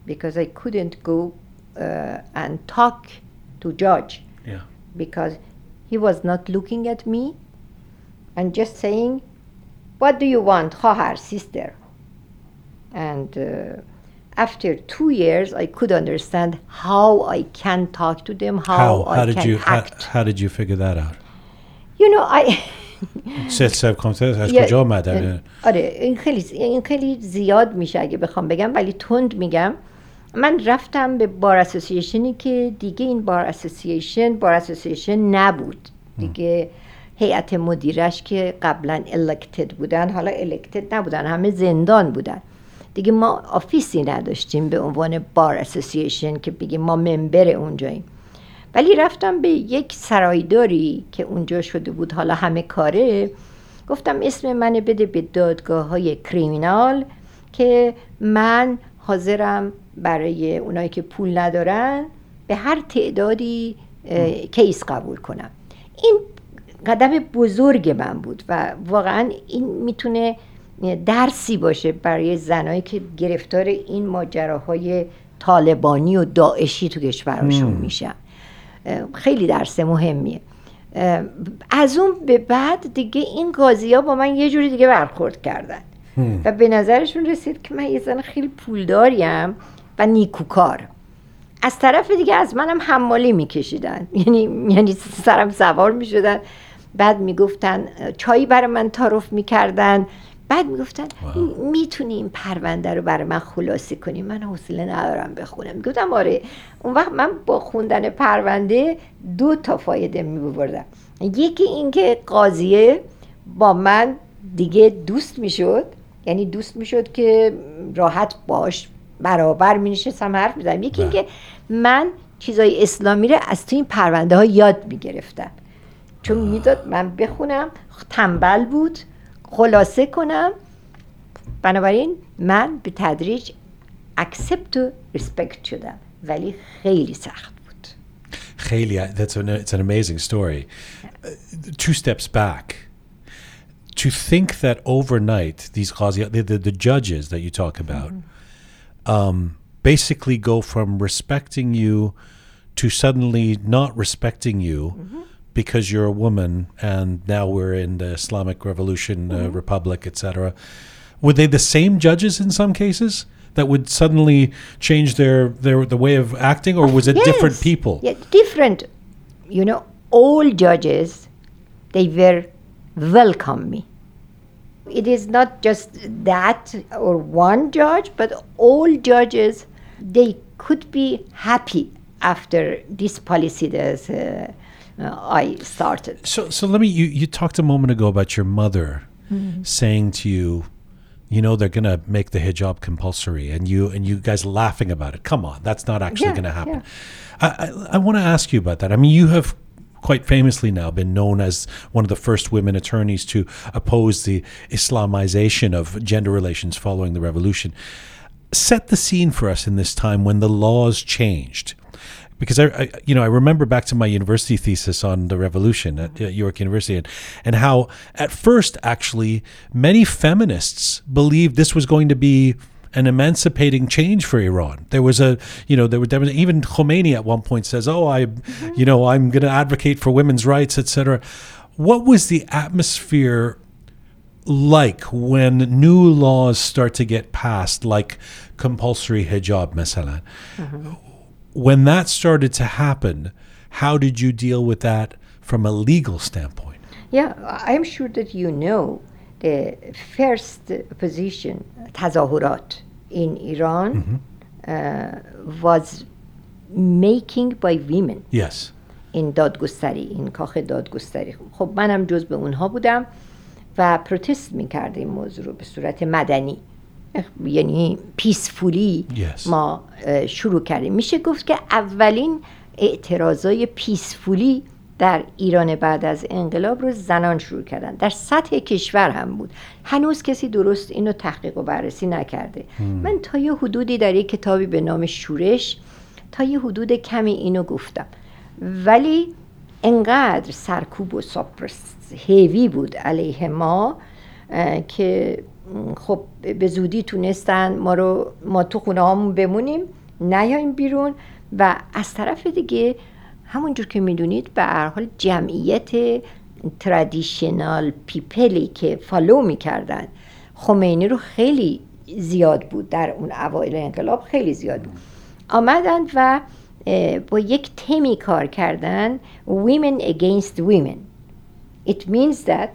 because I couldn't go uh, and talk to judge Yeah. because he was not looking at me and just saying, "What do you want, خواهر, sister?" And uh, after two years, I could understand how I can talk to them, how, How? I How did can you? How, act. how did you figure that out? You know, I. سه سه کنترل از یه- کجا اومدن؟ آره این خیلی این خیلی زیاد میشه اگه بخوام بگم ولی تند میگم من رفتم به بار اسوسییشنی که دیگه این بار اسوسییشن بار اسوسییشن نبود. دیگه هیئت مدیرش که قبلا الکتد بودن حالا الکتد نبودن همه زندان بودن. دیگه ما آفیسی نداشتیم به عنوان بار اسوسییشن که بگیم ما ممبر اونجاییم. ولی رفتم به یک سرایداری که اونجا شده بود حالا همه کاره. گفتم اسم من بده به دادگاه های کریمینال که من حاضرم برای اونایی که پول ندارن به هر تعدادی کیس قبول کنم. این قدم بزرگ من بود و واقعا این می‌تونه درسی باشه برای زنایی که گرفتار این ماجراهای طالبانی و داعشی تو کشورشون میشن. خیلی درس مهمیه. از اون به بعد دیگه این قاضی ها با من یه جوری دیگه برخورد کردن. و به نظرشون رسید که من یه زن خیلی پولداریم. و نیکوکار. از طرف دیگه از منم حمالی میکشیدن. یعنی یعنی سرم سوار می‌شدن. بعد می‌گفتن چایی برای من تعارف می‌کردن. بعد می‌گفتن می‌تونی این پرونده رو برای من خلاصه کنی؟ من حوصله ندارم بخونم. می‌گفتم آره. اون وقت من با خوندن پرونده دو تا فایده میبردم یکی اینکه قاضیه با من دیگه دوست می‌شد. یعنی دوست می‌شد که راحت باش برابر می نشستم حرف می‌زنم یکی اینکه من چیزای اسلامی رو از تو این پرونده ها یاد می‌گرفتم. چون می‌داد من بخونم تنبل بود خلاصه کنم. بنابراین من به تدریج اکسپت و ریسپکت شدم. ولی خیلی سخت بود. خیلی that's an, it's an amazing story. Uh, two steps back. To think that overnight these qazi, the, the, the judges that you talk about, um, basically go from respecting you to suddenly not respecting you because you're a woman, and now we're in the Islamic Revolution uh, Republic, etc. Were they the same judges in some cases that would suddenly change their, their the way of acting, or was it different people? Yeah, different. You know, all judges, they were welcome me. It is not just that or one judge, but all judges, they could be happy after this policy that uh, uh, I started. So, so let me. You, you talked a moment ago about your mother saying to you, you know, they're gonna make the hijab compulsory, and you and you guys laughing about it. Come on, that's not actually Yeah, gonna happen. I, I, I want to ask you about that. I mean, you have quite famously now been known as one of the first women attorneys to oppose the Islamization of gender relations following the revolution. Set the scene for us in this time when the laws changed because I, I, you know, I remember back to my university thesis on the revolution at uh, York University, and, and how at first, actually, many feminists believed this was going to be an emancipating change for Iran. There was a, you know, there, were, there was even Khomeini at one point says, "Oh, I, you know, I'm going to advocate for women's rights, etc." What was the atmosphere like when new laws start to get passed, like compulsory hijab, masalan? when that started to happen, how did you deal with that from a legal standpoint? Yeah, I'm sure that you know the first position, تظاهرات in Iran, uh, was making by women. Yes. این دادگستری این کاخ دادگستری خب منم جز به اونها بودم و پروتست می‌کرده این موضوع رو به صورت مدنی یعنی پیسفولی Yes. ما شروع کردیم میشه گفت که اولین اعتراضای پیسفولی در ایران بعد از انقلاب رو زنان شروع کردن. در سطح کشور هم بود. هنوز کسی درست اینو تحقیق و بررسی نکرده. من تا یه حدودی در یک کتابی به نام شورش تا یه حدود کمی اینو گفتم. ولی انقدر سرکوب و ساپرس هیوی بود علیه ما که خب به زودی تونستن ما رو ما تو خونه هامون بمونیم نیایم بیرون. و از طرف دیگه همونجور که می‌دونید به هر حال جمعیت ترادیشنال پیپلی که فالو می‌کردن خمینی رو خیلی زیاد بود. در اون اوایل انقلاب خیلی زیاد بود. آمدن و با یک تمی کار کردن women against women. It means that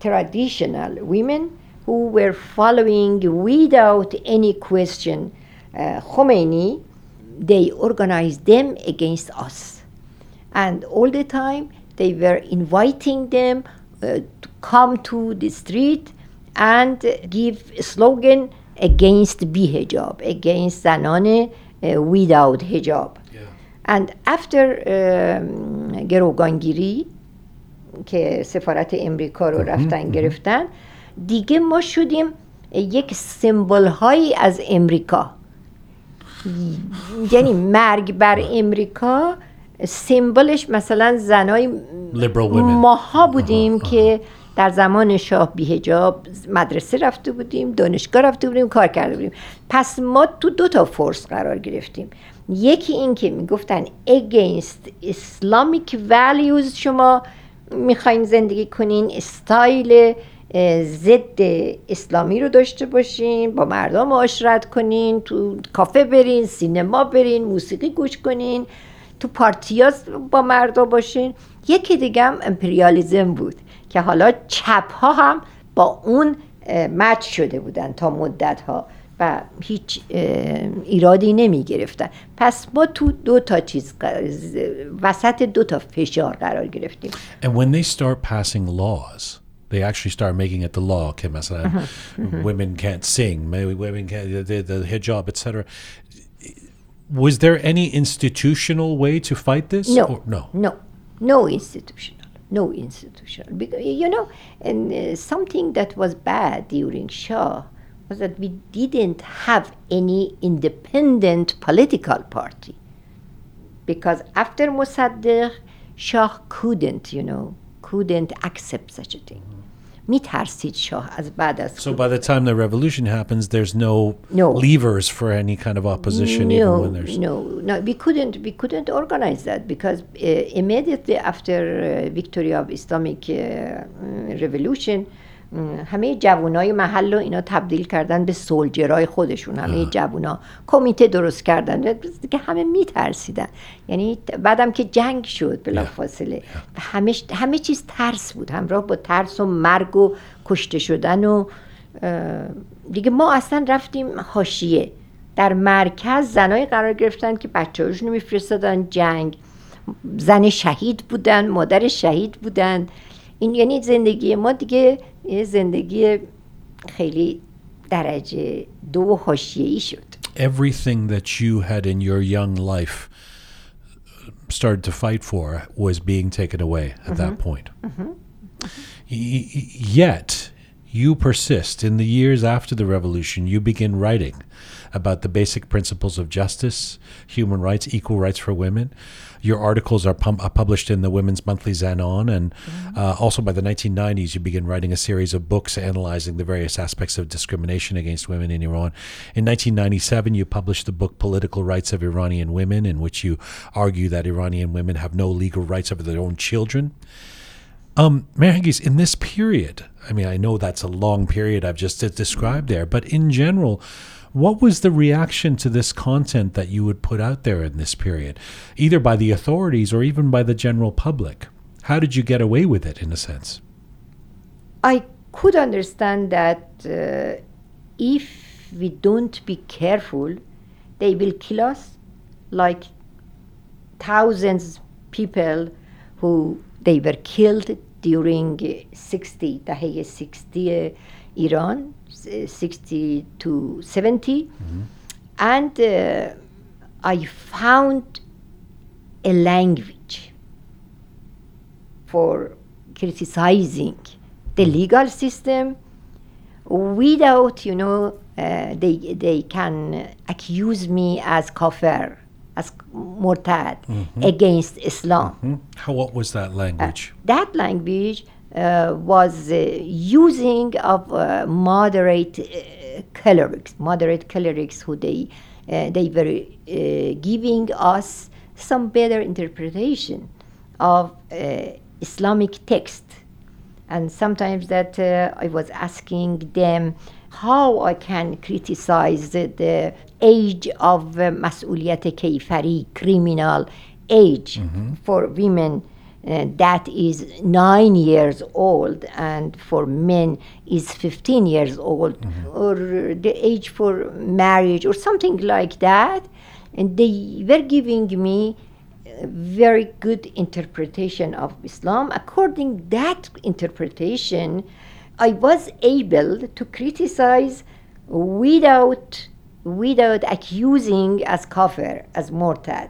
traditional women who were following without any question uh, Khomeini, they organized them against us. And all the time they were inviting them uh, to come to the street and give a slogan against hijab, against زنان uh, without hijab. And after um, گروگانگیری که سفارت امریکا رو رفتن گرفتن دیگه ما شدیم یک سمبل هایی از امریکا یعنی مرگ بر امریکا سمبلش مثلا زنای. ماها بودیم که در زمان شاه بیهجاب مدرسه رفته بودیم دانشگاه رفته بودیم کار کرده بودیم. پس ما تو دو تا فورس قرار گرفتیم. یکی این که می‌گفتن against Islamic values شما می‌خواین زندگی کنین استایل ضد اسلامی رو داشته باشین با مردم معاشرت کنین تو کافه برین سینما برین موسیقی گوش کنین. تو پارتیا با مردم باشین یکی دیگه هم امپریالیزم بود که حالا چپ ها هم با اون مچ شده بودن تا مدت ها و هیچ ایرادی نمی گرفتن پس ما تو دو تا چیز وسط دو تا فشار قرار گرفتیم And when they start passing laws, they actually start making it the law. Okay, مثلا, women can't sing, women can't, the, the hijab, etc. Was there any institutional way to fight this? No, Or- no. no, no institutional, no institutional. Because you know, and uh, something that was bad during Shah was that we didn't have any independent political party. Because after Mossadegh, Shah couldn't, you know, couldn't accept such a thing. میترسید شاه از بعد از So by the time the revolution happens, there's no, No. levers for any kind of opposition, even no, when there's. no, no. We couldn't. We couldn't organize that because uh, immediately after uh, victory of Islamic uh, mm, revolution, mm, همه جوانای محل رو اینا تبدیل کردن به سولجرای خودشون همه جوونا. کمیته درست کردن. که همه میترسیدن. یعنی بعدم که جنگ شد بلافاصله. و همه همه چیز ترس بود. همراه با ترس و مرگ و کشته شدن و دیگه ما اصلا رفتیم حاشیه. در مرکز زنایی قرار گرفتن که بچه هاشون میفرستادن. جنگ. زن شهید بودن مادر شهید بودن. این یعنی زندگی ما دیگه یه زندگی خیلی درجه دو حاشیه‌ای شد Everything that you had in your young life started to fight for was being taken away at that point. Y- y- yet, you persist. In the years after the revolution, you begin writing about the basic principles of justice, human rights, equal rights for women. Your articles are, pum- published in the Women's Monthly Zanan, and uh, also by the 1990s, you begin writing a series of books analyzing the various aspects of discrimination against women in Iran. In 1997, you published the book Political Rights of Iranian Women, in which you argue that Iranian women have no legal rights over their own children. Um, in this period, I mean, I know that's a long period I've just described there, but in general, what was the reaction to this content that you would put out there in this period, either by the authorities or even by the general public? How did you get away with it, in a sense? I could understand that uh, if we don't be careful, they will kill us like thousands people who they were killed during uh, 60 دهه 60 ایران uh, 60 to 70 and uh, I found a language for criticizing the legal system without, you know, uh, they, they can accuse me as kafir, as murtad against Islam. Hmm? How what was that language? That language uh, was uh, using of uh, moderate uh, clerics, moderate clerics who they uh, they were giving us some better interpretation of Islamic text, and sometimes that I was asking them how I can criticize the, the age of uh, mas'uliyat kayfari, criminal age mm-hmm. for women uh, that is nine years old and for men is 15 years old. Or the age for marriage or something like that. And they were giving me a very good interpretation of islam. According that interpretation i was able to criticize without without accusing as kafir as murtad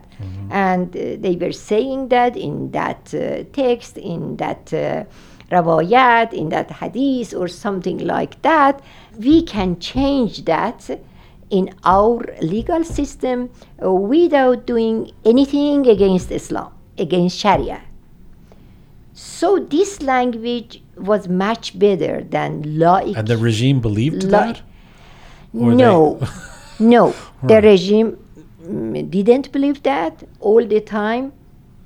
and uh, they were saying that in that uh, text in that uh, rawayat in that hadith or something like that we can change that in our legal system without doing anything against islam against sharia so this language was much better than law. and the regime believed Like- that? Or no, No, right. the regime mm, didn't believe that all the time.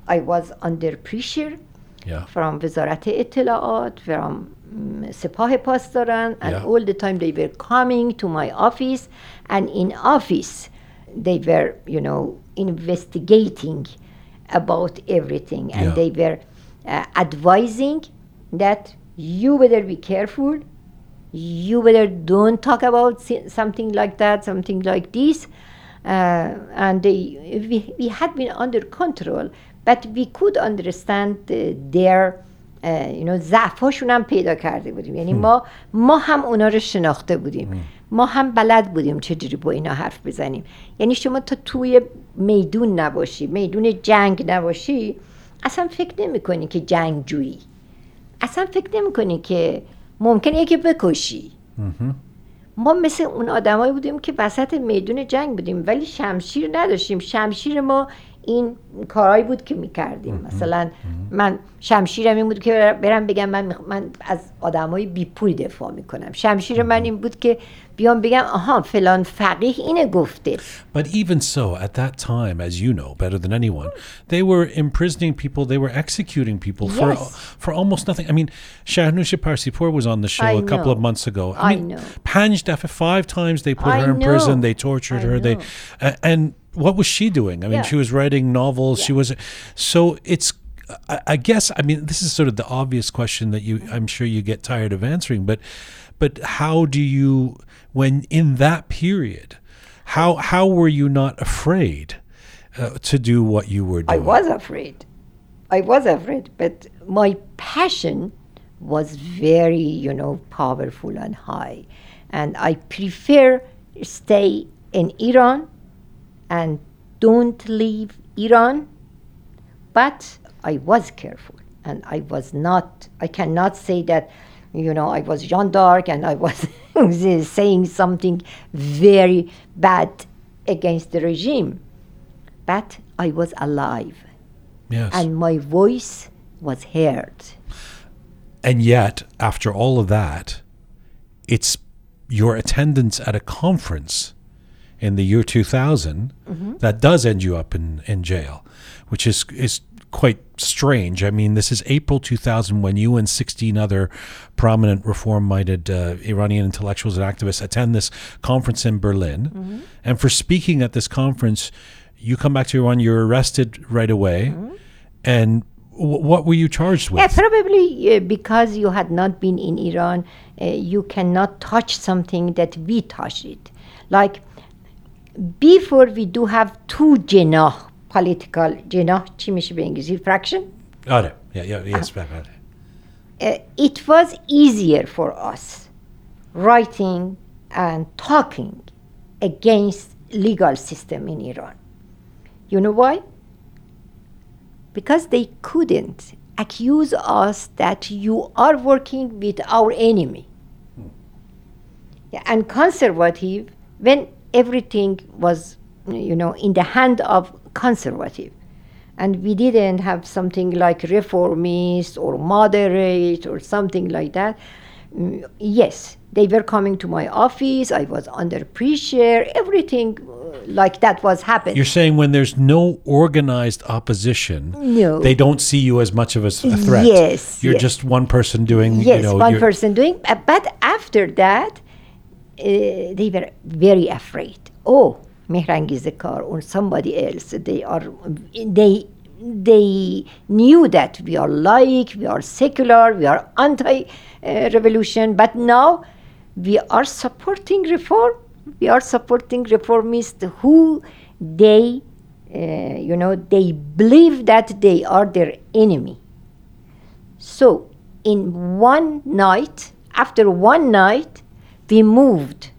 I was under pressure yeah. from Wizarat Itlaat, from mm, Sepah Pasdaran, and yeah. all the time they were coming to my office, and in office they were, you know, investigating about everything, and yeah. they were uh, advising that you better be careful you better don't talk about something like that, something like this. Uh, and they, we, we had been under control, but we could understand uh, their uh, you know, ضعفاشون هم پیدا کرده بودیم. یعنی ما ما هم اونا رو شناخته بودیم. ما هم بلد بودیم چجوری با اینا حرف بزنیم. یعنی شما تا توی میدون نباشی میدون جنگ نباشی اصلا فکر نمی کنی که جنگجویی. اصلا فکر نمی کنی که ممکنه یکی بکشی. ما مثل اون آدمایی بودیم که وسط میدون جنگ بودیم ولی شمشیر نداشتیم. شمشیر ما این کارهایی بود که می‌کردیم. مثلا من شمشیرم این بود که برم بگم من, من از آدمای بی پول دفاع می‌کنم. شمشیر من این بود که بیام بگم آها فلان فقیه اینه گفته But even so at that time as you know better than anyone they were imprisoning people they were executing people yes. for for almost nothing I mean Shahrnush Parsipur was on the show I a couple of months ago I, I mean know. Panj Dafa five times they put I her in know. prison they tortured her they uh, and what was she doing? I mean, yeah. she was writing novels. Yeah. She was so it's I, I guess I mean this is sort of the obvious question that you I'm sure you get tired of answering, but but how do you when in that period how how were you not afraid uh, to do what you were doing? I was afraid. I was afraid, but my passion was very, you know, powerful and high. And I prefer stay in Iran and don't leave Iran. But I was careful and I was not, I cannot say that, you know, I was Jean d'Arc and I was saying something very bad against the regime. But I was alive Yes. and my voice was heard. and yet after all of that it's your attendance at a conference in the year 2000 mm-hmm. that does end you up in, in jail which is is quite strange. I mean this is april 2000 when you and 16 other prominent reform-minded uh, iranian intellectuals and activists attend this conference in berlin. And for speaking at this conference you come back to iran you're arrested right away. And w- what were you charged with? Yeah, probably uh, because you had not been in Iran, uh, you cannot touch something that we touched it. Like before, we do have two jenah political jenah. چی میشه به انگلیسی fraction. آره. Yeah, yeah, yes, back on. Uh, it was easier for us writing and talking against legal system in Iran. You know why? Because they couldn't accuse us that you are working with our enemy. Yeah, and conservative, when everything was, you know, in the hand of conservative. And we didn't have something like reformist or moderate or something like that. Mm, yes, they were coming to my office. I was under pressure. Everything uh, like that was happening. You're saying when there's no organized opposition, No. they don't see you as much of a, threat. Yes, You're yes. just one person doing, yes, you know, one person doing. But after that, uh, they were very afraid. Oh, Mehrangiz Kar or somebody else. They are. They they knew that we are like we are secular, we are anti-revolution. but now we are supporting reform. We are supporting reformists who they, uh, you know, they believe that they are their enemy. So, in one night, after one night, we moved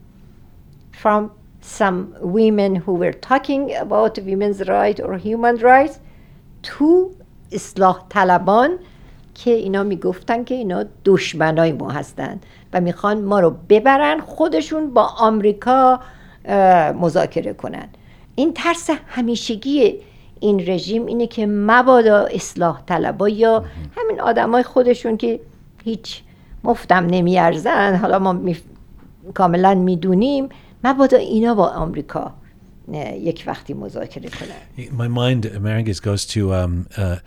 from some women who were talking about women's rights or human rights to اصلاح طلبان که اینا می‌گفتن که اینا دشمنای ما هستن و می‌خوان ما رو ببرن خودشون با آمریکا مذاکره کنن. این ترس همیشگی این رژیم اینه که مبادا اصلاح طلبا یا همین آدمای خودشون که هیچ مفتم نمیارزن. حالا ما می کاملا می‌دونیم مبادا اینا با آمریکا. یک وقتی مذاکره کنن My mind, Mehrangiz, goes to um, uh,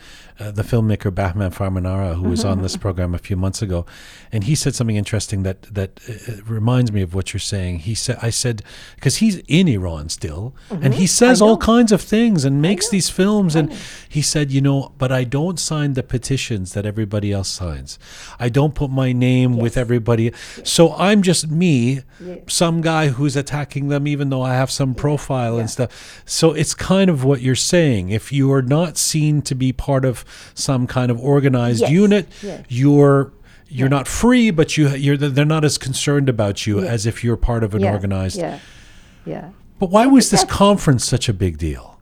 uh, the filmmaker Bahman Farmanara, who was on mm-hmm. this program a few months ago, and he said something interesting that that uh, uh reminds me of what you're saying. He said, "I said because he's in Iran still, mm-hmm. and he says all kinds of things and makes these films, and he said, you know, but I don't sign the petitions that everybody else signs. I don't put my name yes. with everybody. Yes. So I'm just me, yes. some guy who's attacking them, even though I have some profile." style yeah. and stuff. So it's kind of what you're saying. If you are not seen to be part of some kind of organized yes. unit, yes. you're you're not free, but you you're they're not as concerned about you as if you're part of an yeah. organized. Yeah, yeah. But why was this conference such a big deal?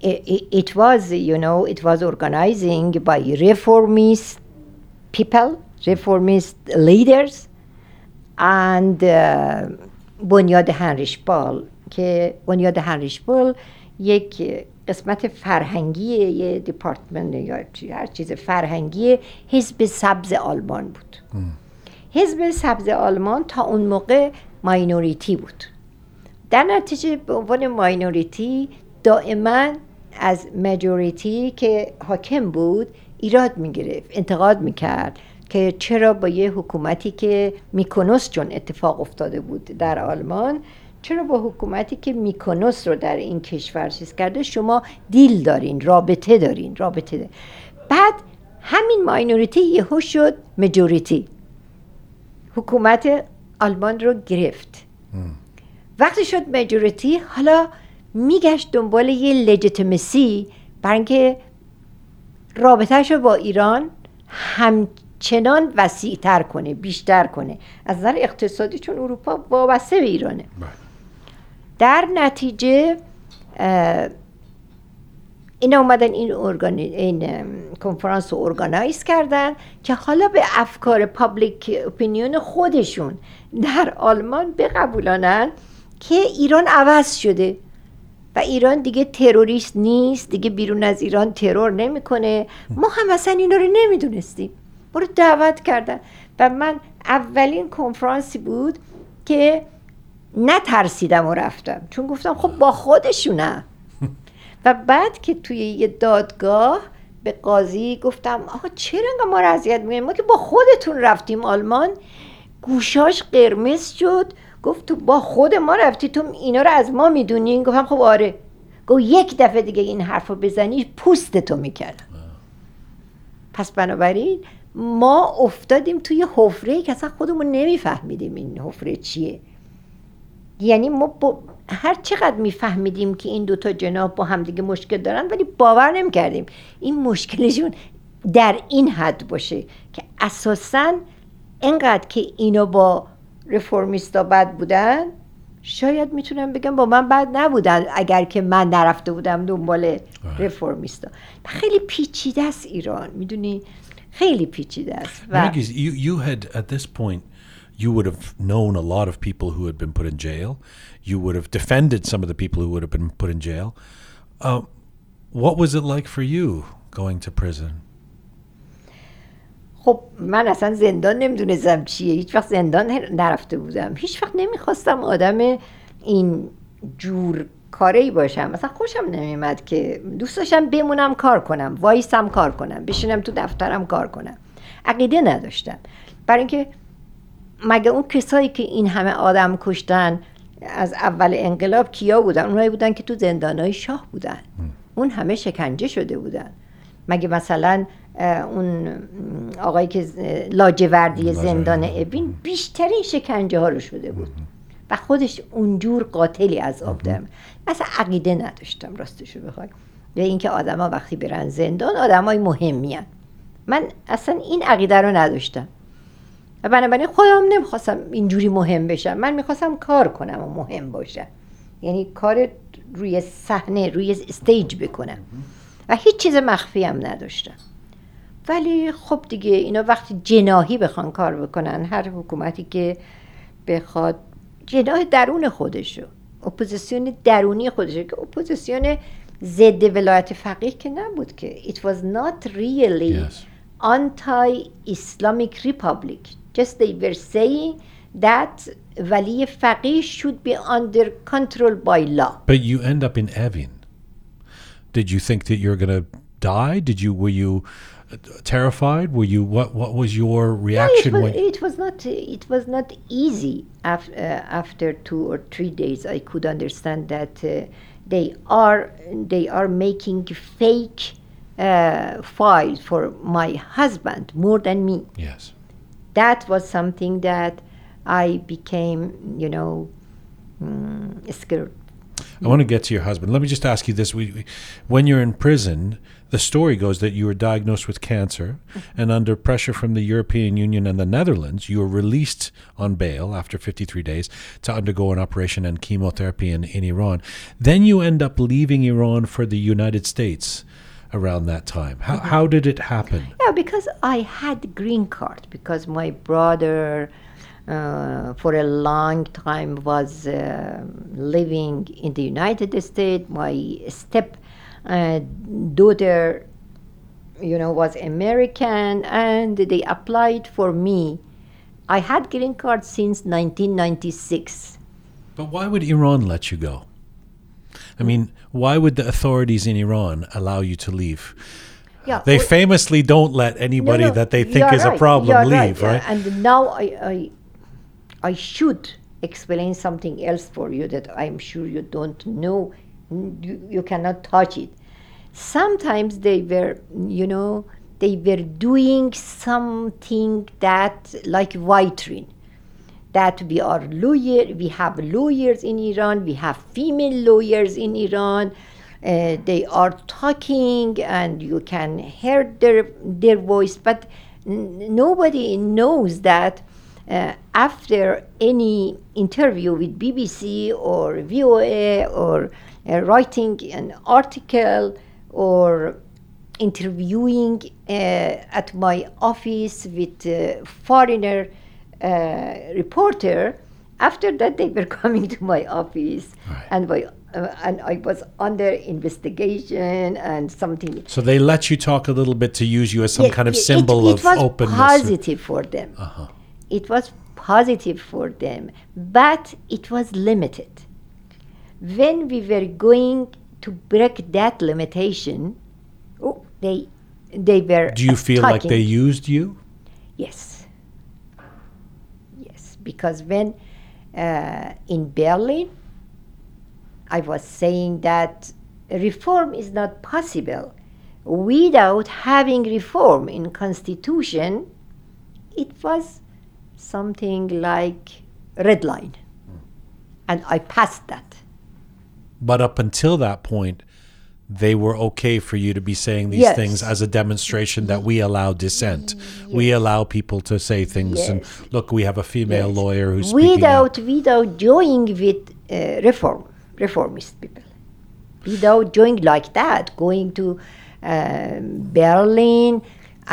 It, it, it was, you know, it was organizing by reformist people, reformist leaders, and uh, Bunyad Heinrich Böll که بنیاد هنریش بال یک قسمت فرهنگی یه دیپارتمنت یا چی- هر چیز فرهنگی حزب سبز آلمان بود. حزب سبز آلمان تا اون موقع ماینوریتی بود. در نتیجه به عنوان ماینوریتی دائما از مجوریتی که حاکم بود ایراد می‌گرفت انتقاد می‌کرد که چرا با یه حکومتی که میکونوس چون اتفاق افتاده بود در آلمان چرا با حکومتی که میکونوس رو در این کشور چیز کرده شما دیل دارین رابطه دارین رابطه دارین. بعد همین ماینوریتی یهو شد مجوریتی. حکومت آلمان رو گرفت. وقتی شد مجوریتی حالا میگشت دنبال یه لجیتمسی برای اینکه رابطهش رو با ایران همچنان وسیعتر کنه بیشتر کنه. از نظر اقتصادی چون اروپا وابسته به ایرانه. در نتیجه اینا اومدن این. این کنفرانس رو ارگانایز کردن که حالا به افکار پابلیک اپینیون خودشون در آلمان بقبولانن که ایران عوض شده. و ایران دیگه تروریست نیست دیگه بیرون از ایران ترور نمی‌کنه. ما هم اصلا اینا رو نمی‌دونستیم. ما دعوت کردن. و من اولین کنفرانسی بود که نترسیدم و رفتم. چون گفتم خب با خودشونم و بعد که توی یه دادگاه به قاضی گفتم آقا چرا انقدر ما رو اذیت می‌کنید ما که با خودتون رفتیم آلمان. گوشاش قرمز شد. گفت تو با خود ما رفتی تو اینا رو از ما می‌دونین گفتم خب آره. گفت یک دفعه دیگه این حرف رو بزنی پوست تو می‌کردم پس بنابراین ما افتادیم توی حفره که اصلا خودمون نمیفهمیدیم این حفره چیه. یعنی ما با هر چقدر میفهمیدیم که این دوتا جناب با همدیگه مشکل دارن ولی باور نمی‌کردیم. این مشکلشون در این حد باشه که اساسا انقدر که اینو با رفرمیستا بد بودن شاید می‌تونم بگم با من بد نبودن اگر که من نرفته بودم دنبال رفرمیستا خیلی پیچیده است ایران می‌دونی؟ خیلی پیچیده است. و you you had at this point you would have known a lot of people who had been put in jail. You would have defended some of the people who would have been put in jail. Um, What was it like for you going to prison? خب من اصلا زندان نمی‌دونستم چیه هیچ وقت زندان نرفته بودم هیچ وقت نمی‌خواستم آدم این جور کاره ای باشم مثلا خوشم نمیمد که دوست داشتم بمونم کار کنم وایسم کار کنم بشینم تو دفترم کار کنم عقیده نداشتم برای اینکه مگه اون کسایی که این همه آدم کشتن از اول انقلاب کیا بودن؟ اونایی بودن که تو زندانهای شاه بودن. اون همه شکنجه شده بودن. مگه مثلا اون آقایی که لاجوردی. زندان ابین بیشترین شکنجه ها رو شده بود. و خودش اونجور قاتلی از آب میاد. اصلا عقیده نداشتم راستشو بخوای. به اینکه آدما وقتی برن زندان آدمای مهمی هن. من اصلا این عقیده رو نداشتم. و بنابراین خودم نمی‌خواستم اینجوری مهم بشم. من می‌خواستم کار کنم و مهم باشم یعنی کار روی صحنه روی استیج بکنم. و هیچ چیز مخفی هم نداشتم. ولی خب دیگه اینا وقتی جناهی بخوان کار بکنن هر حکومتی که بخواد جناح درون خودشو اپوزیسیون درونی خودشو که اپوزیسیون ضد ولایت فقیه که نبود که. It was not really Yes. anti-Islamic republic. Just they were saying that Wali Faqih should be under control by law. But you end up in Evin. Did you think that you're going to die? Did you were you uh, terrified? Were you what? What was your reaction? It, was, when it was not. It was not easy. After, uh, after two or three days, I could understand that uh, they are they are making fake uh, files for my husband more than me. Yes that was something that i became you know mm, scared I want to get to your husband. Let me just ask you this: we, we- When you're in prison, the story goes that you were diagnosed with cancer, and under pressure from the European Union and the Netherlands, you were released on bail after 53 days to undergo an operation and chemotherapy in, in Iran. Then you end up leaving Iran for the United States around that time. How, how did it happen? Yeah, because I had green card because my brother uh, for a long time was uh, living in the United States. My step uh, daughter, you know, was American, and they applied for me. I had green card since 1996. But why would Iran let you go? I mean, why would the authorities in Iran allow you to leave? Yeah, They well- famously don't let anybody No, no, that they think is a problem leave, yeah. right? And now I, I, I should explain something else for you that I'm sure you don't know. You, you cannot touch it. Sometimes they were, you know, they were doing something that like vitrine. That we are lawyer, we have lawyers in Iran, we have female lawyers in Iran. Uh, they are talking, and you can hear their their voice, but n- nobody knows that uh, after any interview with BBC or VOA or uh, writing an article or interviewing uh, at my office with uh, foreigner reporter after that they were coming to my office Right. and my uh, and I was under investigation and something So they let you talk a little bit to use you as some yeah, kind of it- symbol it, of was openness. positive for them. Uh-huh. It was positive for them, but it was limited. When we were going to break that limitation, oh, they they were. Do you feel like they used you? Yes. Because when uh, in Berlin, I was saying that reform is not possible without having reform in constitution. It was something like red line, and I passed that. But up until that point, they were okay for you to be saying these Yes. things as a demonstration that we allow dissent. We allow people to say things and Yes. look, we have a female lawyer who's speaking out. without without joining with uh, reform reformist people without joining like that going to um, berlin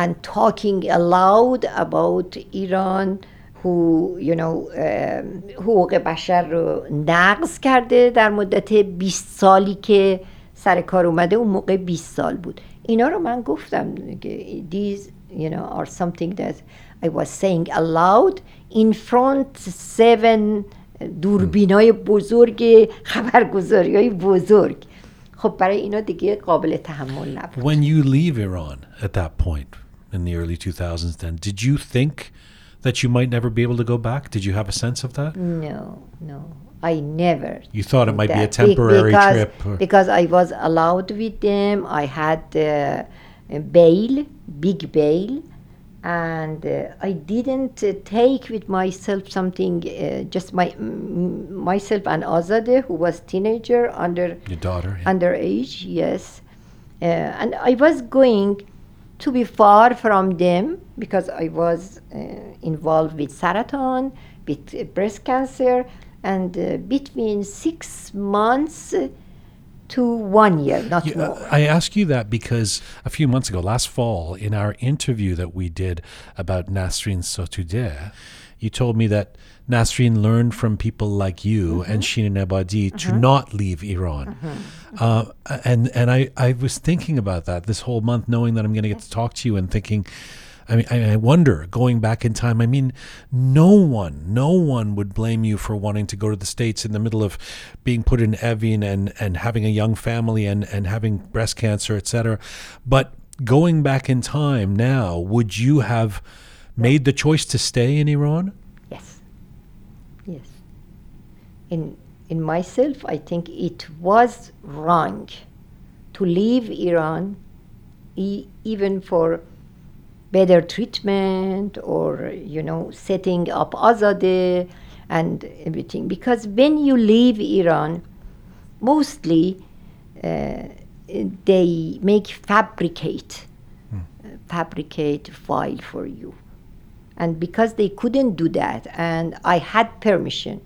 and talking aloud about iran who you know um, حقوق بشر رو نقض کرده در مدت 20 سالی که سر کار اومده اون موقع 20 سال بود اینا رو من گفتم که these you know are something that I was saying aloud in front seven دوربینای بزرگ خبرگزاری های بزرگ خب برای اینا دیگه قابل تحمل نبود When you leave Iran at that point in the early 2000s, then did you think that you might never be able to go back? Did you have a sense of that? No, no. I never. You thought it might be a temporary because, trip. or- Because I was allowed with them. I had uh, a bail, big bail, and uh, I didn't uh, take with myself something. Uh, just my m- myself and Azadeh, who was teenager under Your daughter. yeah. underage, yes. Uh, and I was going to be far from them because I was uh, involved with Saratan, with uh, breast cancer, and uh, between six months to one year, not You- more. I ask you that because a few months ago, last fall, in our interview that we did about Nasrin Sotoudeh, you told me that Nasrin learned from people like you and Shirin Ebadi to not leave Iran. Uh, and and I, I was thinking about that this whole month, knowing that I'm going to get to talk to you and thinking, I mean, I, I wonder going back in time. I mean, no one, no one would blame you for wanting to go to the states in the middle of being put in Evin and and having a young family and and having breast cancer, etc. But going back in time now, would you have made the choice to stay in Iran? Yes. Yes. In in myself, I think it was wrong to leave Iran, e- even for better treatment or you know setting up Azadeh and everything. Because when you leave Iran, mostly uh, they make fabricate uh, fabricate file for you and because they couldn't do that and i had permission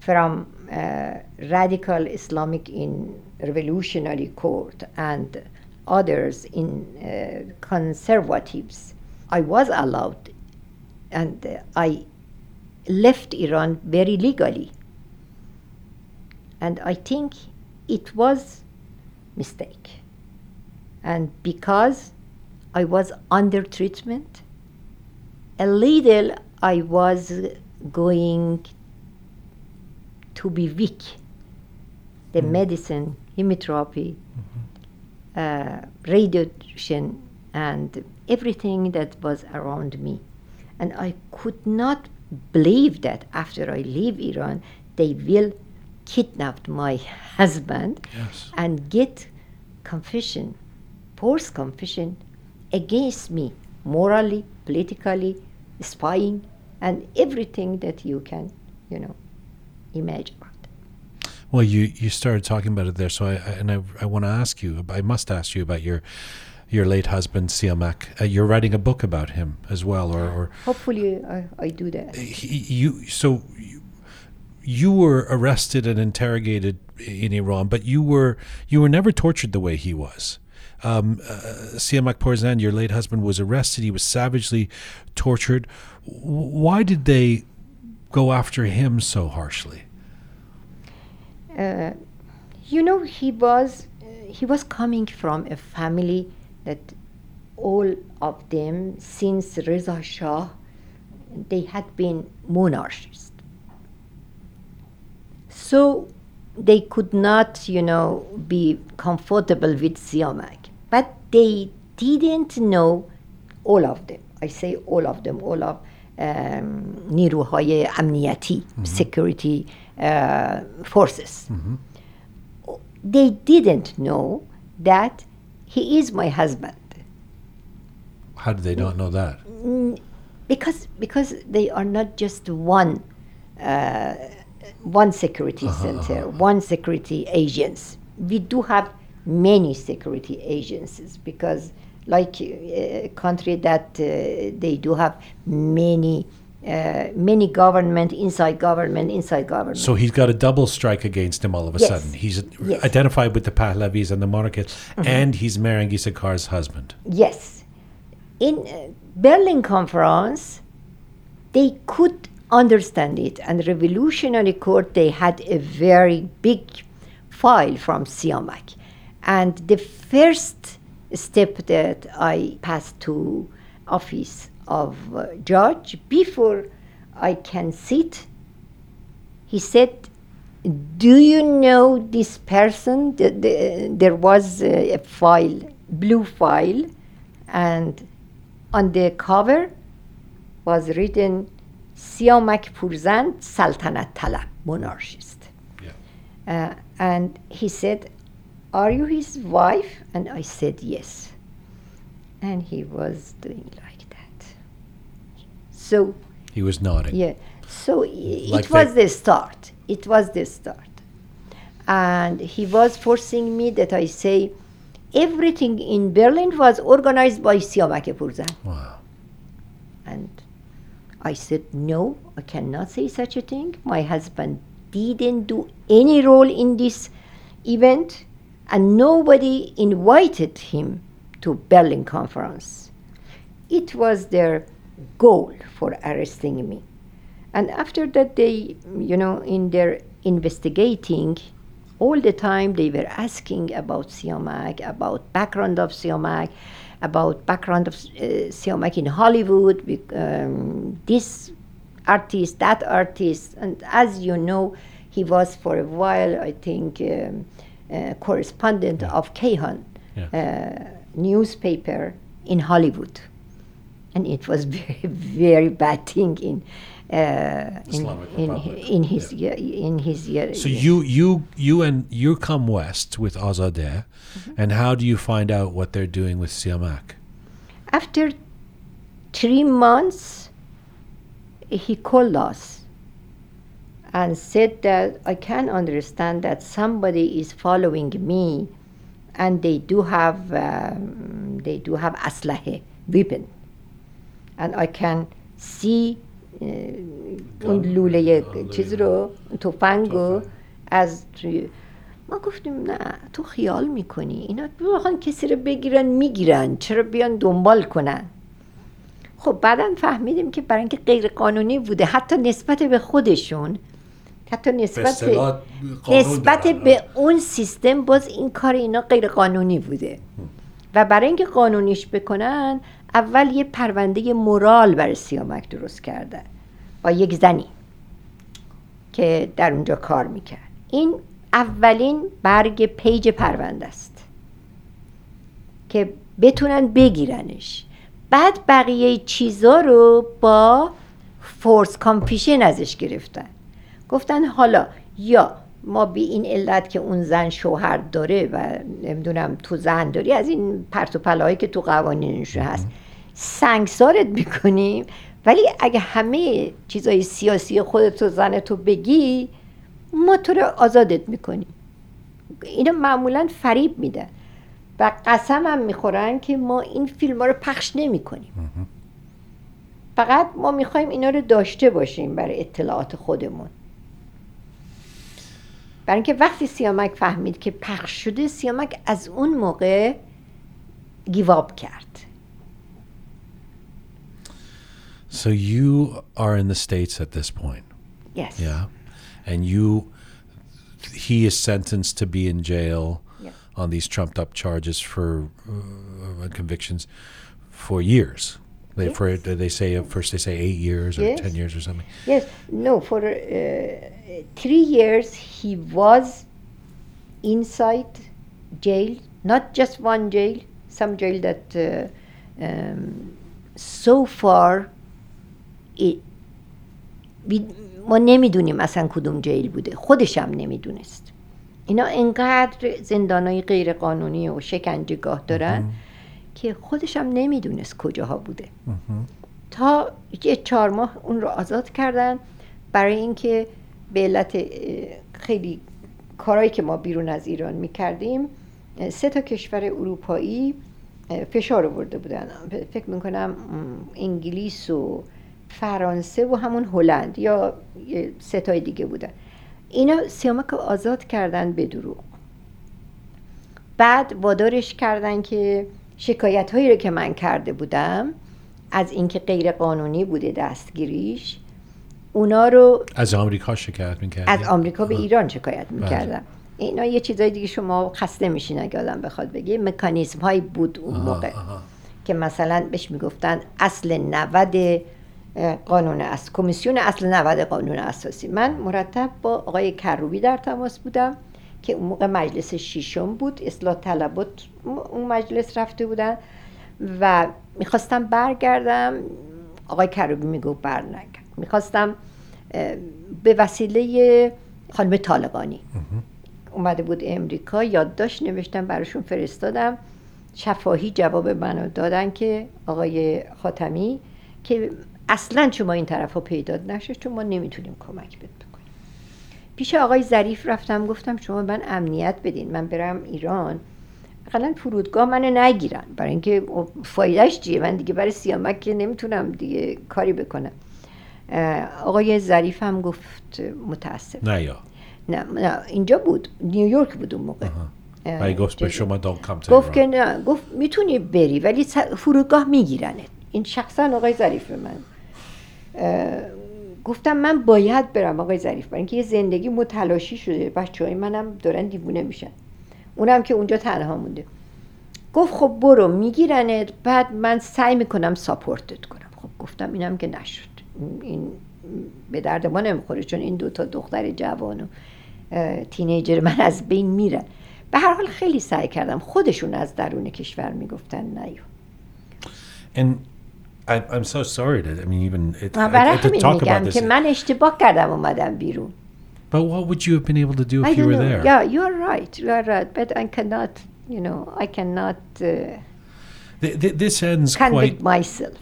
from uh, radical islamic in revolutionary court and others in uh, conservatives i was allowed and uh, i left iran very legally. And i think it was mistake. And because i was under treatment a little I was going to be weak. The medicine, chemotherapy, uh, radiation, and everything that was around me. And I could not believe that after I leave Iran, they will kidnap my husband Yes. and get confession, forced confession against me, morally, politically, spying, and everything that you can, you know, imagine. Well, you you started talking about it there, so I, I and I, I want to ask you. I must ask you about your your late husband Siamak. Uh, you're writing a book about him as well, or, or Hopefully, I, I do that. he, you so you, you were arrested and interrogated in Iran, but you were you were never tortured the way he was. Um, uh, Siamak Purzand, your late husband, was arrested. He was savagely tortured. W- Why did they go after him so harshly? Uh, you know, he was uh, he was coming from a family that all of them since Reza Shah, they had been monarchists. So they could not, you know, be comfortable with Siamak. But they didn't know all of them. I say all of them, all of um, نیروهای امنیتی, security uh, forces. They didn't know that he is my husband. How do they not know that? because because they are not just one uh, one security center, one security agents. We do have many security agencies because, like uh, a country that uh, they do have many uh, many government inside government inside government. So he's got a double strike against him all of a Yes. sudden. He's Yes. identified with the Pahlavis and the monarchists, and he's Mehrangiz Kar's husband. Yes. In uh, Berlin conference, they could understand it, and Revolutionary Court they had a very big file from Siamak, And the first step that I passed to office of uh, judge before I can sit, he said, "Do you know this person?" The, the, there was a, a file, blue file, and on the cover was written Siamak Purzand Saltanat Talab, monarchist. Yeah. Uh, and he said, Are you his wife? And I said, Yes. And he was doing like that. So, He was nodding. yeah, so Like it was the start. It was the start. And he was forcing me that I say, everything in Berlin was organized by Siamak Purzand. Wow. And I said, No, I cannot say such a thing. My husband didn't do any role in this event, and nobody invited him to Berlin conference. It was their goal for arresting me. And after that, they, you know, in their investigating, all the time they were asking about Siamak, about background of Siamak, about background of uh, Siamak in Hollywood, um, this artist, that artist, and as you know, he was for a while, I think, um, uh, correspondent of Kayhan Yeah. uh, newspaper in Hollywood, and it was very, very bad thing in. Uh, in, in, in his year, in his year. So you you you and you come west with Azadeh, Mm-hmm. and how do you find out what they're doing with Siamak? After three months, he called us and said that I can understand that somebody is following me, and they do have um, they do have aslahe weapon, and I can see uh, اون لوله چیز رو تفنگو از توی ما گفتیم نه تو خیال می‌کنی اینا بخوان کسی رو بگیرن می‌گیرن چرا بیان دنبال کنن خب بعدا فهمیدیم که برای اینکه غیر قانونی بوده حتی نسبت به خودشون حتی نسبت به نسبت به اون سیستم باز این کار اینا غیر قانونی بوده و برای اینکه قانونیش بکنن اول یه پرونده مورال برای سیامک درست کردن با یک زنی که در اونجا کار می‌کرد. این اولین برگ پیج پرونده است که بتونن بگیرنش. بعد بقیه چیزا رو با فورس کامپیشن ازش گرفتن. گفتن حالا یا ما بی این علت که اون زن شوهر داره و نمی‌دونم تو زن داری از این پرت و پلاهایی که تو قوانینشون هست. سنگسارت می‌کنیم. ولی اگه همه چیزای سیاسی خودت و زن تو بگی ما تو رو آزادت می‌کنیم. اینا معمولا فریب میدن و قسم هم می‌خورن که ما این فیلم ها رو پخش نمی کنیم فقط ما می‌خوایم اینا رو داشته باشیم برای اطلاعات خودمون. برای اینکه وقتی سیامک فهمید که پخش شده سیامک از اون موقع گیواب کرد So you are in the states at this point, yes. yeah, and you, he is sentenced to be in jail Yeah. on these trumped-up charges for uh, convictions for years. They for they say first they say eight years or Yes. ten years or something. Yes, no, for uh, three years he was inside jail, not just one jail, some jail that uh, um, so far it, ما نمی‌دونیم اصلا کدوم جیل بوده. خودش هم نمی‌دونست. اینا انقدر زندانای غیر قانونی و شکنجهگاه دارن که خودش هم نمی‌دونست کجاها بوده. تا یه چهار ماه اون رو آزاد کردن برای اینکه به علت خیلی کارهایی که ما بیرون از ایران می‌کردیم سه تا کشور اروپایی فشار آورده بودن. فکر می‌کنم انگلیس و فرانسه و همون هلند یا سه تای دیگه بودن. اینا سیامک آزاد کردن به دروغ. بعد وادارش کردن که شکایت هایی رو که من کرده بودم از اینکه غیر قانونی بوده دستگیریش اونا رو از آمریکا شکایت می‌کردی؟ از آمریکا به ایران شکایت می‌کردم اینا یه چیزای دیگه شما خسته میشین اگه آدم بخواد بگه. مکانیزم هایی بود اون موقع که مثلا بهش می‌گفتن اصل 90 اه، قانون اس کمیسیون اصل 90 قانون اساسی. من مرتب با آقای کروبی در تماس بودم که اون موقع مجلس ششم بود. اصلاح طلبات اون مجلس رفته بودن و می‌خواستم برگردم. آقای کروبی می‌گفت بر نگرد می‌خواستم به وسیله خانم طالقانی اومده بود امریکا یادداشت نوشتم براشون فرستادم. شفاهی جواب منو دادن که آقای خاتمی که اصلا شما این طرف ها پیدا نشه چون ما نمی‌تونیم کمک بهت بکنیم. پیش آقای ظریف رفتم گفتم شما من امنیت بدین من برم ایران. اقلا فرودگاه منو نگیرن. برای اینکه فایدهش چیه؟ من دیگه برای سیامک که نمی‌تونم دیگه کاری بکنم. آقای ظریف هم گفت متاسف. نه یا. نه, نه اینجا بود نیویورک بود اون موقع. و گفت به شما to گفت که. نه گفت می‌تونی بری ولی فرودگاه میگیرنت. این شخصا آقای ظریف به من گفتم من باید برم آقای ظریف برای اینکه یه زندگی متلاشی شده. بچه های منم دارن دیوونه میشن. اونم که اونجا تنها مونده. گفت خب برو میگیرنت بعد من سعی می‌کنم ساپورتت کنم. خب گفتم اینم که نشد. این به درد ما نمی‌خوره چون این دوتا دختر جوان و تینیجر من از بین میرن به هر حال خیلی سعی کردم خودشون از درون کشور می‌گفتن نیو And I, I'm so sorry to, I mean, even it, برای I, to همین talk about میگم this. که من اشتباه کردم اومدم بیرون But what would you have been able to do I if you don't were know. there? Yeah, you are right. You are right. But I cannot, you know, I cannot uh, Th- th- this ends quite. myself.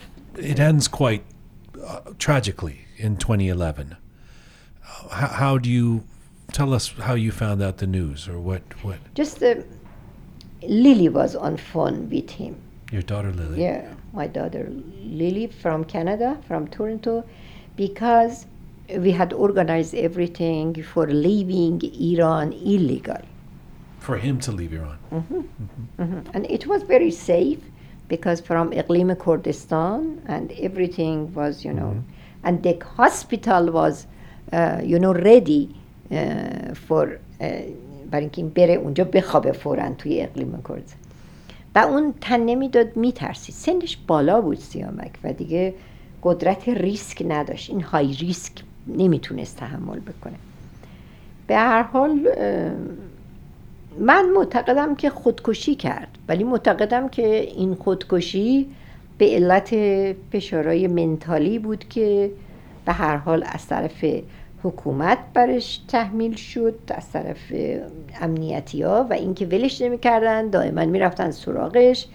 It ends quite uh, tragically in 2011. Uh, how, how do you tell us how you found out the news or what? What Just uh, Lily was on phone with him. your daughter Lily? Yeah, my daughter Lily from Canada, from Toronto, because we had organized everything for leaving Iran illegal. For him to leave Iran. Mm-hmm. Mm-hmm. And it was very safe because from Iqlim Kurdistan and everything was, you know, and the hospital was, uh, you know, ready uh, for uh, برای اینکه این بره اونجا بخوابه فورا توی اقلیم کردستان و اون تن نمی‌داد میترسید. سنش بالا بود سیامک و دیگه قدرت ریسک نداشت. این های ریسک نمی‌تونست تحمل بکنه. به هر حال من معتقدم که خودکشی کرد ولی معتقدم که این خودکشی به علت فشارهای منتالی بود که به هر حال از طرف حکومت برش تحمیل شد از طرف امنیتی ها و اینکه ولش نمی‌کردن دائما می‌رفتن سراغش.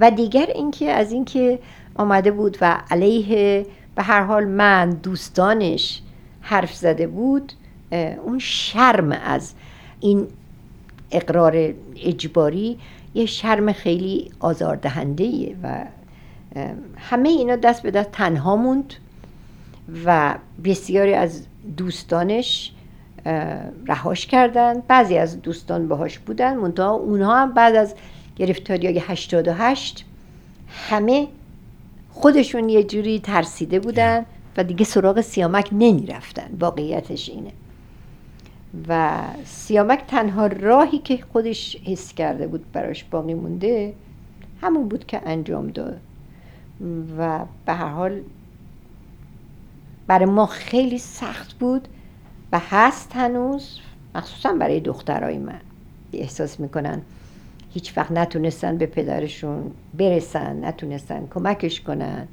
و دیگر اینکه از اینکه آمده بود و علیه به هر حال من دوستانش حرف زده بود اون شرم از این اقرار اجباری یه شرم خیلی آزاردهنده و همه اینا دست به دست تنها موند و بسیاری از دوستانش رهاش کردن. بعضی از دوستان باهاش بودن. منتها اونها هم بعد از گرفتاری های 88 همه خودشون یه جوری ترسیده بودن و دیگه سراغ سیامک نمی رفتن واقعیتش اینه. و سیامک تنها راهی که خودش حس کرده بود براش باقی مونده همون بود که انجام داد. و به هر حال برای ما خیلی سخت بود و هست هنوز مخصوصا برای دخترای من. احساس می‌کنن هیچ وقت نتونستن به پدرشون برسن نتونستن کمکش کنن.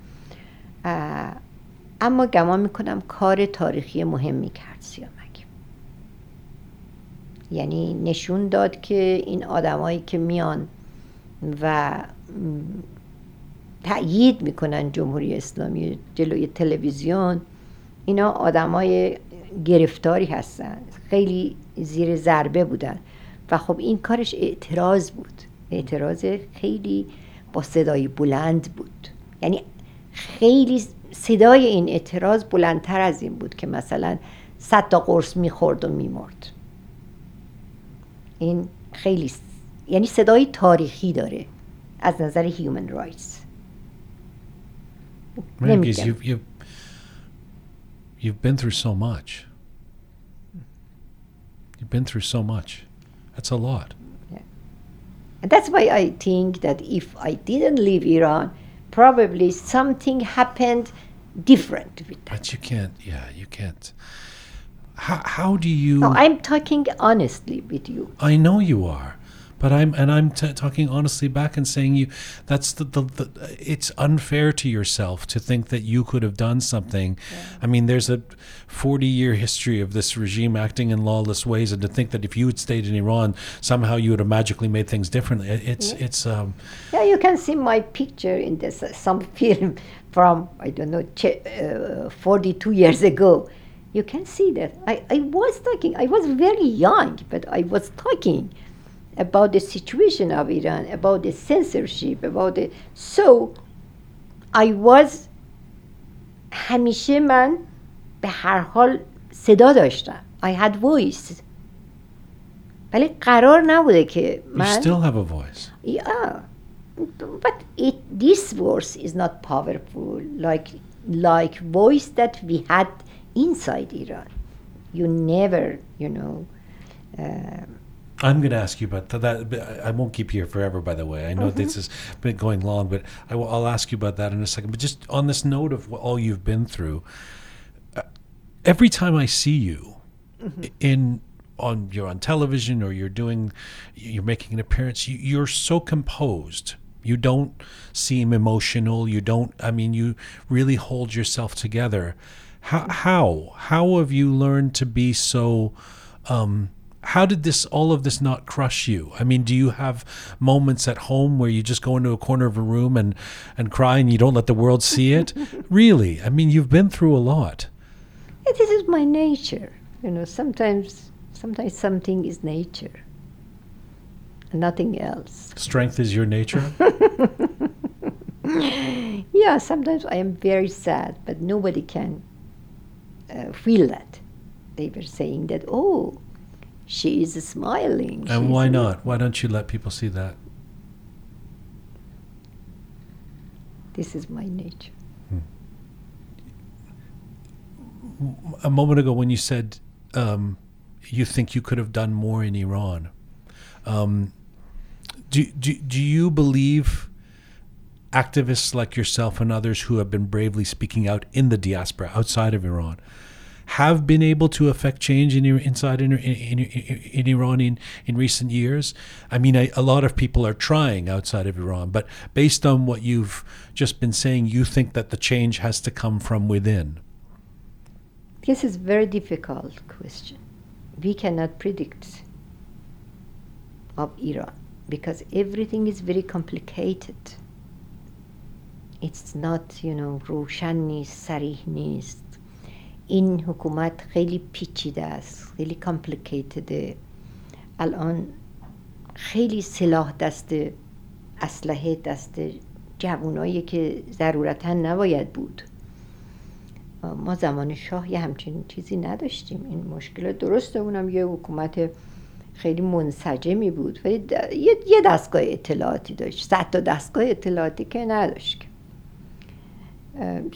اما گمان می‌کنم کار تاریخی مهمی کرد سیامک. یعنی نشون داد که این آدمایی که میان و تأیید می‌کنن جمهوری اسلامی جلوی تلویزیون اینا آدمای گرفتاری هستن. خیلی زیر ضربه بودن. و خب این کارش اعتراض بود. اعتراض خیلی با صدای بلند بود. یعنی خیلی صدای این اعتراض بلندتر از این بود که مثلا صد تا قرص می‌خورد و میمرد. این خیلی س- یعنی صدای تاریخی داره از نظر هیومن رایتس Right, because نمیگم. you've, you've, you've been through so much. You've been through so much. That's a lot. And that's why I think that if I didn't leave Iran, probably something happened different with that. But you can't. Yeah, you can't. How, how do you? No, I'm talking honestly with you. I know you are, but I'm and I'm t- talking honestly back and saying you. That's the, the the. It's unfair to yourself to think that you could have done something. I mean, there's a forty-year history of this regime acting in lawless ways, and to think that if you had stayed in Iran, somehow you would have magically made things differently. it- It's it's um. Yeah, you can see my picture in this uh, some film from I don't know ch- uh, 42 years ago. You can see that I, I was talking. I was very young, but I was talking about the situation of Iran, about the censorship, about the so I was همیشه من به هر حال صدا داشتم. I had voice. ولی قرار نبوده که You من still have a voice. yeah, but it this voice is not powerful like like voice that we had inside Iran. You never, you know. Uh, I'm going to ask you about that. but I won't keep you here forever, by the way. I know this has been going long, but I will, I'll ask you about that in a second. But just on this note of what, all you've been through, uh, every time I see you i- in on you're on television or you're doing you're making an appearance, you, you're so composed. You don't seem emotional. You don't. I mean, you really hold yourself together. How how how have you learned to be so? Um, how did this all of this not crush you i mean do you have moments at home where you just go into a corner of a room and and cry and you don't let the world see it really i mean you've been through a lot yeah, this is my nature. You know, sometimes sometimes something is nature. and Nothing else. strength is your nature Yeah, sometimes I am very sad, but nobody can uh, feel that. They were saying that, oh, she is smiling. and she's why not why don't you let people see that This is my nature. a moment ago when you said um, you think you could have done more in Iran, um, do, do, do you believe activists like yourself and others who have been bravely speaking out in the diaspora outside of Iran have been able to affect change in inside in, in, in, in Iran in, in recent years? I mean, a lot of people are trying outside of Iran, but based on what you've just been saying, you think that the change has to come from within. This is a very difficult question. We cannot predict of Iran because everything is very complicated. It's not, you know, روشن نیست، صریح نیست. این حکومت خیلی پیچیده است، خیلی کامپلیکیتده. الان خیلی سلاح دست اسلحه دست جوانایی که ضرورتا نباید بود. ما زمان شاه یه همچین چیزی نداشتیم این مشکل درسته اونم یه حکومت خیلی منسجمی بود ولی یه دستگاه اطلاعاتی داشت صد تا دستگاه اطلاعاتی که نداشت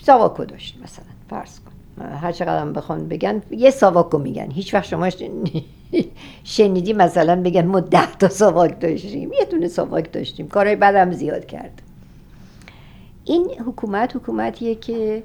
ساواکو داشت مثلا فرض کن. هر چقدر هم بخوان بگن یه ساواکو میگن. هیچ وقت شما شن- شنیدی مثلا بگن ما ده تا ساواک داشتیم. یه دونه ساواک داشتیم. کارهای بدم زیاد کرد. این حکومت حکومتیه که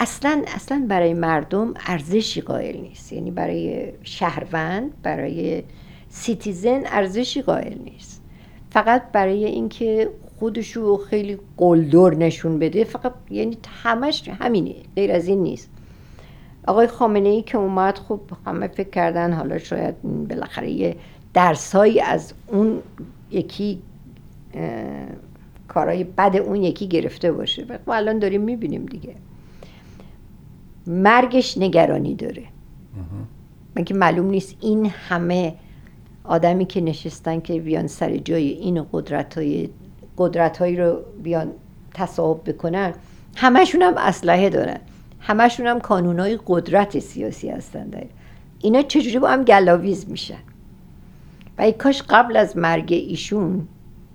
اصلا اصلا برای مردم ارزشی قائل نیست. یعنی برای شهروند برای سیتیزن ارزشی قائل نیست. فقط برای اینکه خودشو خیلی قلدر نشون بده فقط یعنی همش همینه غیر از این نیست. آقای خامنه ای که اومد خب همه فکر کردن حالا شاید بالاخره یه درسایی از اون یکی کارهای بد اون یکی گرفته باشه. و خب الان داریم می‌بینیم دیگه. مرگش نگرانی داره. من که معلوم نیست این همه آدمی که نشستن که بیان سر جای این قدرت های قدرت هایی رو بیان تصاحب بکنن همشون هم اسلحه دارن همشون هم کانون های قدرت سیاسی هستن داره. اینا چجوری با هم گلاویز میشن و ای کاش قبل از مرگ ایشون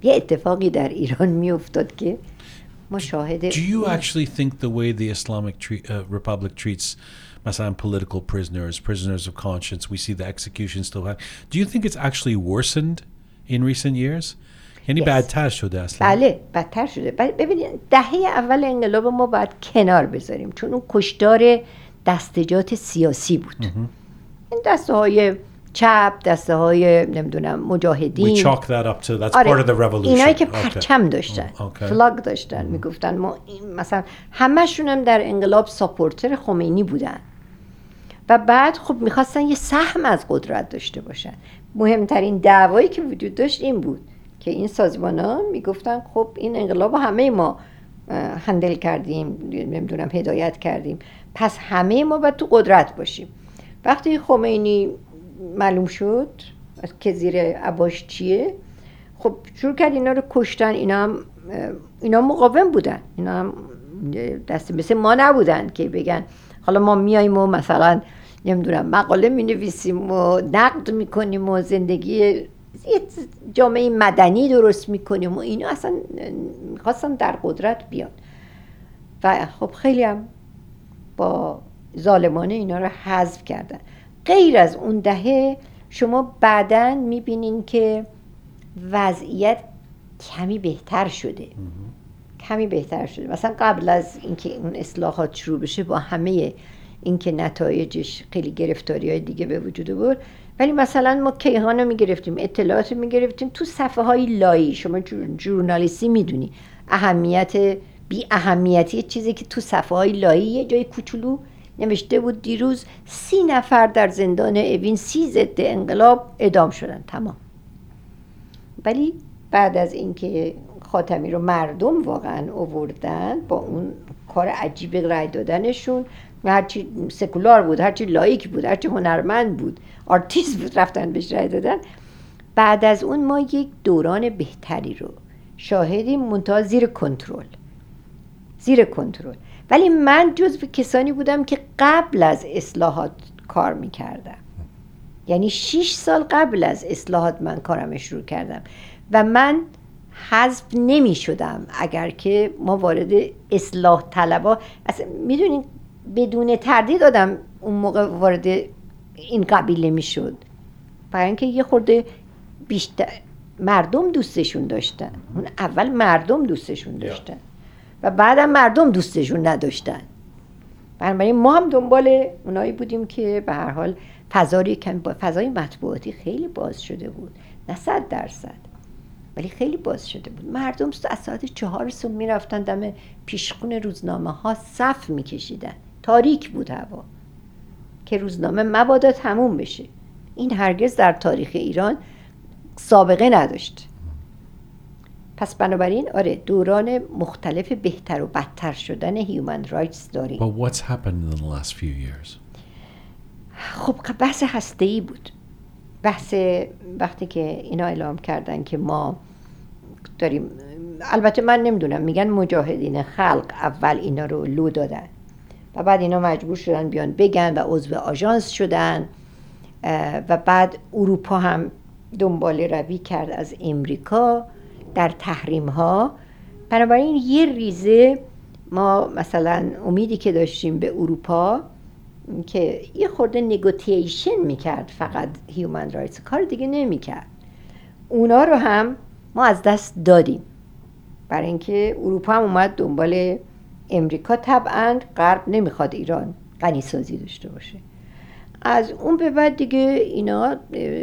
یه اتفاقی در ایران میافتاد که ما شاهد Do you actually think the way the Islamic tre- uh, Republic treats مثلا political prisoners, prisoners of conscience. We see the execution still happen. Do you think it's actually worsened in recent years? یعنی Yes. بدتر شده اصلا. بله بدتر شده. ببینید دهه اول انقلاب ما باید کنار بذاریم چون اون کشتار دستجات سیاسی بود. این دسته های چپ دسته های نمی‌دونم We مجاهدین chalk that up to that's آره part of the revolution. اینایی که. پرچم داشتن Mm, okay. فلاگ داشتن می‌گفتن ما این مثلا همشون هم در انقلاب ساپورتر خمینی بودن. و بعد خب می‌خواستن یه سهم از قدرت داشته باشن. مهمترین دعوایی که وجود داشت این بود. که این سازمان ها می‌گفتن خب این انقلاب همه ما هندل کردیم نمی‌دونم هدایت کردیم. پس همه ما باید تو قدرت باشیم. وقتی خمینی معلوم شد که زیر عباش چیه خب شروع کرد اینا رو کشتن. اینا هم اینا مقاوم بودن. اینا هم دست مثل ما نبودن که بگن حالا ما میاییم و مثلا نمی‌دونم مقاله می نویسیم و نقد می‌کنیم و زندگی یه جامعه مدنی درست می‌کنیم و اینا اصلا می‌خواستن در قدرت بیان. و خب خیلی هم با ظالمانه اینا رو حذف کردن. غیر از اون دهه شما بعدا می‌بینین که وضعیت کمی بهتر شده. کمی بهتر شده. مثلا قبل از اینکه اون اصلاحات شروع بشه با همه اینکه نتایجش خیلی گرفتاری های دیگه به وجود بود ولی مثلا ما کیهان رو می‌گرفتیم اطلاعات رو می‌گرفتیم. تو صفحه های لایی شما جور- جورنالیستی می‌دونی. اهمیت بی اهمیتی چیزی که تو صفحه های لایی یه جای کوچولو نوشته بود دیروز سی نفر در زندان اوین سی ضد انقلاب اعدام شدن. تمام. ولی بعد از اینکه خاتمی رو مردم واقعا اووردن با اون کار عجیب رای دادنشون و هرچی سکولار بود هرچی لایک بود هرچی هنرمند بود آرتیست بود رفتن بهش رای دادن. بعد از اون ما یک دوران بهتری رو شاهدیم منتها زیر کنترل. زیر کنترل. ولی من جزو کسانی بودم که قبل از اصلاحات کار می‌کردم. یعنی شیش سال قبل از اصلاحات من کارم شروع کردم. و من حذف نمی شدم اگر که ما وارد اصلاح طلبا اصلا می‌دونین بدون تردید آدم اون موقع وارد این قبیله می شد برای اینکه یه خورده بیشتر مردم دوستشون داشتن. اون اول مردم دوستشون داشتن. و بعدم مردم دوستشون نداشتن. بنابراین ما هم دنبال اونایی بودیم که به هر حال فضای فضای مطبوعاتی خیلی باز شده بود. نه صد درصد. ولی خیلی باز شده بود. مردم از ساعت چهار صبح می‌رفتن دم پیشخون روزنامه ها صف میکشیدن. تاریک بود هوا. که روزنامه مبادا تموم بشه. این هرگز در تاریخ ایران سابقه نداشت. پس بنابراین آره دوران مختلف بهتر و بدتر شدن هیومن رایتس داریم. But what's happened in the last few years? خب بحث هسته ای بود. بحث وقتی که اینا اعلام کردن که ما داریم البته من نمی‌دونم میگن مجاهدین خلق اول اینا رو لو دادن. و بعد اینا مجبور شدن بیان بگن و عضو آژانس شدن و بعد اروپا هم دنبال روی کرد از امریکا در تحریم ها بنابراین یه ریزه ما مثلا امیدی که داشتیم به اروپا که یه خورده نگوتیشن می‌کرد فقط هیومن رایتس کار دیگه نمی‌کرد. اونا رو هم ما از دست دادیم. برای اینکه اروپا هم اومد دنبال امریکا طبعا غرب نمی‌خواد ایران غنی سازی داشته باشه. از اون به بعد دیگه اینا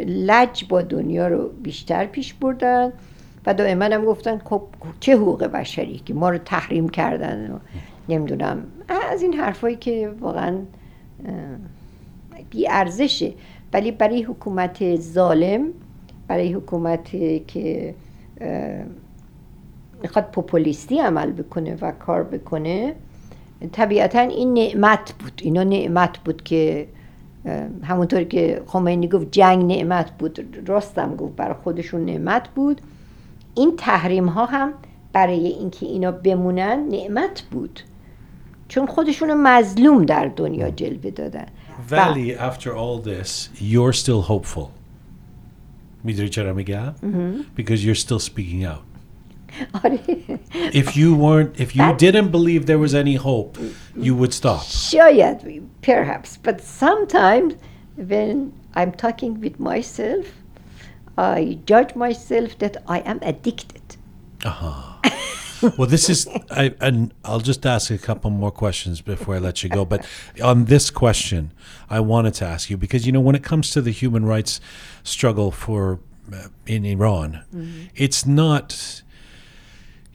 لج با دنیا رو بیشتر پیش بردن و دائما هم گفتن خب چه حقوق بشری که ما رو تحریم کردن و نمی‌دونم. از این حرفایی که واقعا بی ارزشه. ولی برای حکومت ظالم برای حکومت که می‌خواد پوپولیستی عمل بکنه و کار بکنه طبیعتا این نعمت بود اینا نعمت بود که همونطور که خمینی گفت جنگ نعمت بود راستم گفت برای خودشون نعمت بود این تحریم ها هم برای اینکه اینا بمونن نعمت بود چون خودشون مظلوم در دنیا جلوه دادن Valley, after all this, you're still hopeful. می‌دونی چرا میگم؟ Because you're still speaking out. if you weren't, if you didn't believe there was any hope, you would stop. Sure, yeah, perhaps. But sometimes when I'm talking with myself, I judge myself that I am addicted. Uh-huh. well, this is, I, and I'll just ask a couple more questions before I let you go. But on this question, I wanted to ask you because, you know, when it comes to the human rights struggle for uh, in Iran, mm-hmm. it's not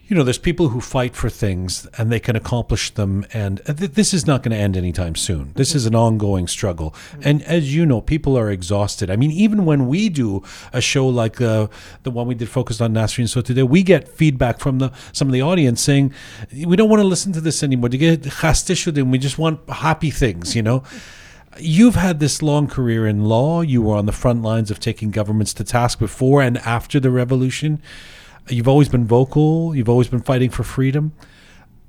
you know, there's people who fight for things and they can accomplish them, and th- this is not going to end anytime soon. This is an ongoing struggle, and as you know, people are exhausted. I mean, even when we do a show like uh, the one we did focused on Nasreen Sotoudeh, we get feedback from the some of the audience saying we don't want to listen to this anymore. We just want happy things, you know. You've had this long career in law. You were on the front lines of taking governments to task before and after the revolution. You've always been vocal. You've always been fighting for freedom.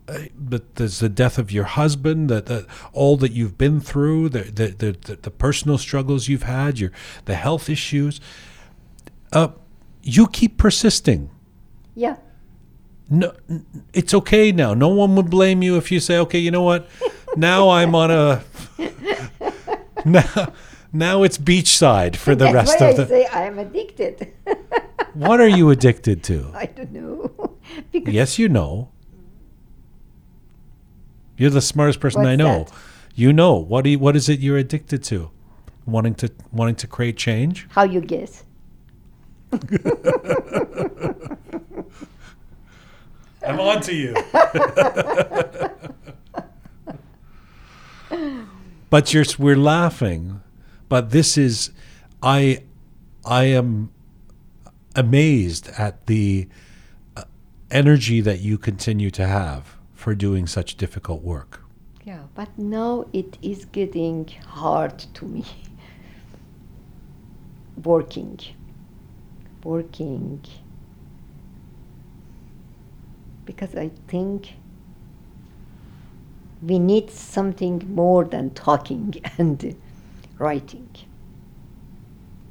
Uh, but there's the death of your husband, that that all that you've been through, the the, the the the personal struggles you've had, your the health issues. Uh, you keep persisting. yeah No, it's okay now. No one would blame you if you say, "Okay, you know what? Now I'm on a now now it's beachside for the that's rest why of I the." say I am addicted What are you addicted to? I don't know because Yes, you know. You're the smartest person I know. that? You know what? Do you, what is it you're addicted to? Wanting to wanting to create change. how you guess I'm on to you. but you're we're laughing, but this is I I am amazed at the uh, energy that you continue to have for doing such difficult work. Yeah, but now it is getting hard to me. Working, working, because I think we need something more than talking and writing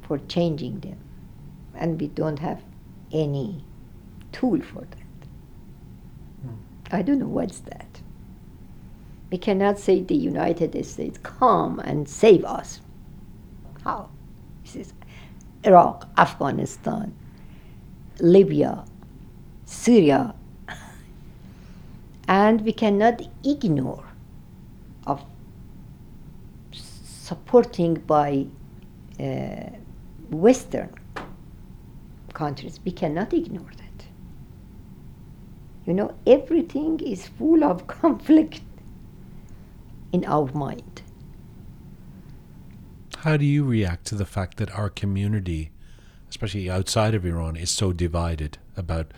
for changing them, and we don't have any tool for that. I don't know what's that. We cannot say the United States come and save us. How? This is Iraq, Afghanistan, Libya, Syria, and we cannot ignore of supporting by uh, Western countries. We cannot ignore that. You know, everything is full of conflict in our mind. How do you react to the fact that our community, especially outside of Iran, is so divided about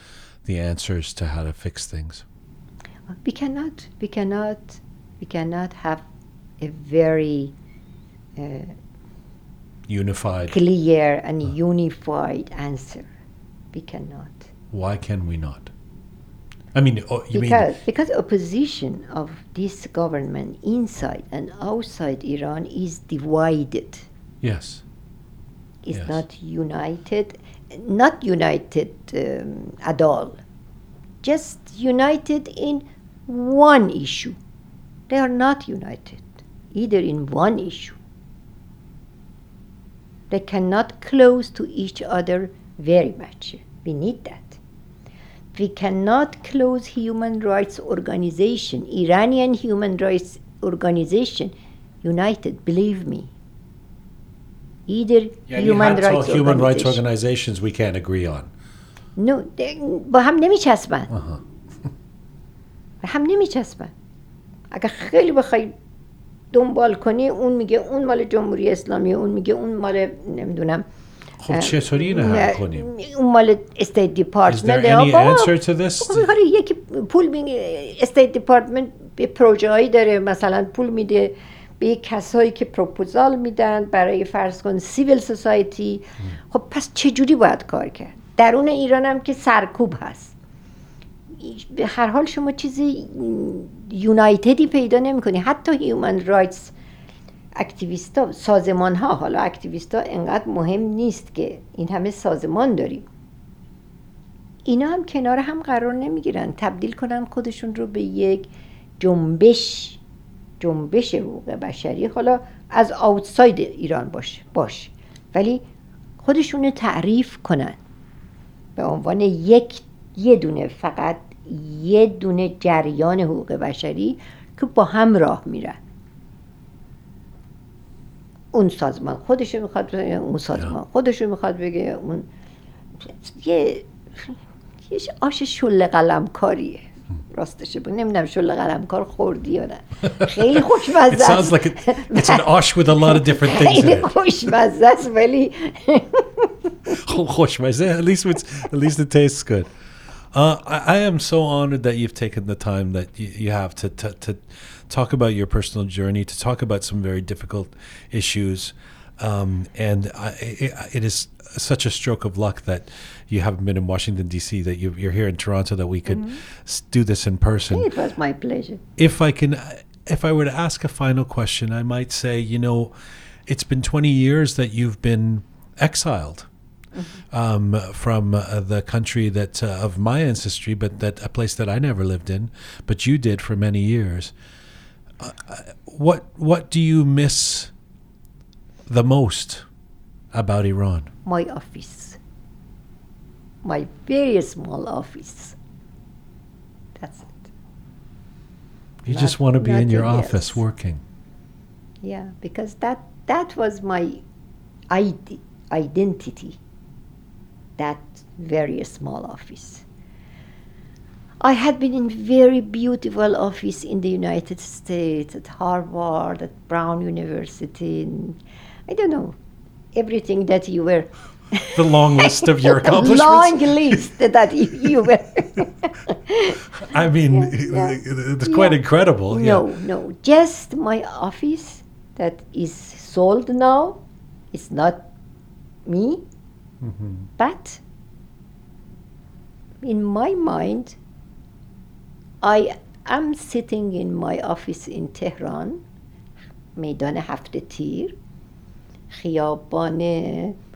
the answers to how to fix things? We cannot, we cannot, we cannot have a very uh, Unified. clear and unified answer. We cannot. Why can we not? I mean, oh, you because, mean because opposition of this government inside and outside Iran is divided. yes? Is Yes. not united, not united um, at all. Just united in one issue. They are not united either in one issue. They cannot close to each other very much. We need that. We cannot close human rights organization, Iranian human rights organization, united, believe me. Either Yeah, you human have to- rights human rights organization. organizations we can't agree on. No, they- با هم نمیچسبن Uh-huh. هم نمیچسبن اگر خیلی بخوای دنبال کنی اون میگه اون مال جمهوری اسلامی اون میگه اون مال نمی‌دونم خب چطوری اینو حل کنیم؟ اون مال استیت دیپارتمنت to this? آره یکی پول میگه استیت دیپارتمنت به پروژه هایی داره مثلا پول میده به کسایی که پروپوزال میدن برای فرض کن سیویل سوسایتی خب پس چجوری باید کار کرد؟ درون ایران هم که سرکوب هست. به هر حال شما چیزی یونایتدی پیدا نمی کنی حتی هیومن رایتس اکتیویستا سازمان ها حالا اکتیویستا انقدر مهم نیست که این همه سازمان داریم. اینا هم کنار هم قرار نمی‌گیرن. تبدیل کنن خودشون رو به یک جنبش جنبش حقوق بشری. حالا از آوتساید ایران باشه باشه ولی خودشون تعریف کنن. به عنوان یک یه دونه فقط یه دونه جریان حقوق بشری که با هم راه میرن. اون سازمان خودشو می‌خواد بگه اون سازمان خودشو می‌خواد بگه اون یه یه آش شل قلم کاریه راستشه بود نمی‌دونم شل قلم کار خوردی یا نه. خیلی It خوشمزه sounds است like it, it's an osh with a lot of different things in خیلی. خوشمزه است ولی Khoshmazeh, at least it's, at least it tastes good. Uh, I, I am so honored that you've taken the time that you, you have to, to to talk about your personal journey, to talk about some very difficult issues, um, and I, it, it is such a stroke of luck that you haven't been in Washington D.C. That you, you're here in Toronto that we could s- do this in person. It was my pleasure. If I can, if I were to ask a final question, I might say, you know, it's been 20 years that you've been exiled um, from uh, the country that uh, of my ancestry, but that a place that I never lived in, but you did for many years. Uh, what what do you miss the most about Iran? my office my very small office that's it You Not- just want to be in your nothing office else. working. Yeah, because that that was my id- identity. That very small office. I had been in very beautiful office in the United States, at Harvard, at Brown University. and I don't know everything that you were. The long list of your accomplishments. long list that you, you were. I mean, yeah. it's quite Yeah. incredible. No, Yeah. no, just my office that is sold now. It's not me, but in my mind, I am sitting in my office in Tehran, میدان هفت تیر. خیابان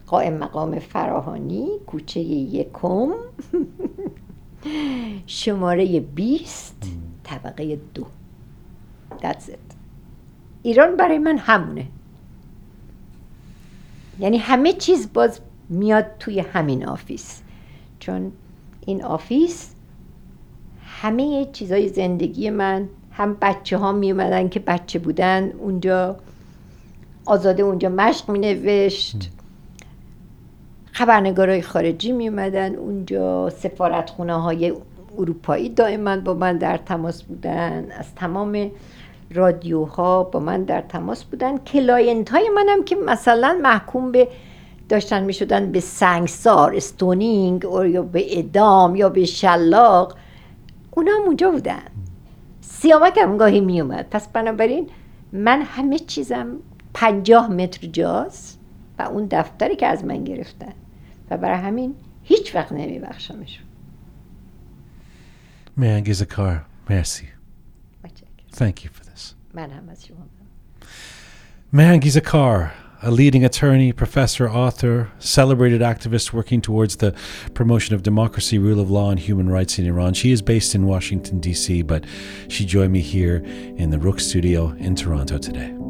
قائم مقام فراهانی کوچه یکم. شماره 20 طبقه دو. That's it. ایران برای من همونه. یعنی همه چیز باز میاد توی همین آفیس. چون این آفیس همه چیزای زندگی من هم بچه ها می اومدن که بچه بودن اونجا آزاده اونجا مشق می نوشت خبرنگارای خارجی می اومدن اونجا سفارتخونه های اروپایی دائما با من در تماس بودن. از تمام رادیوها با من در تماس بودن. کلاینت های منم که مثلا محکوم به داشتن می شدن به سنگسار استونینگ یا به ادام یا به شلاق. اونا هم اونجا بودن. سیامک هم گاهی می اومد پس بنابراین من همه چیزم پنجاه متر جاست و اون دفتری که از من گرفتن. و برای همین هیچ وقت نمی بخشمشون Man, Gizakar, merci. Thank you for this. من هم از شما. Man, Gizakar, a leading attorney, professor, author, celebrated activist working towards the promotion of democracy, rule of law, and human rights in Iran. She is based in Washington, D.C., but she joined me here in the Rook studio in Toronto today.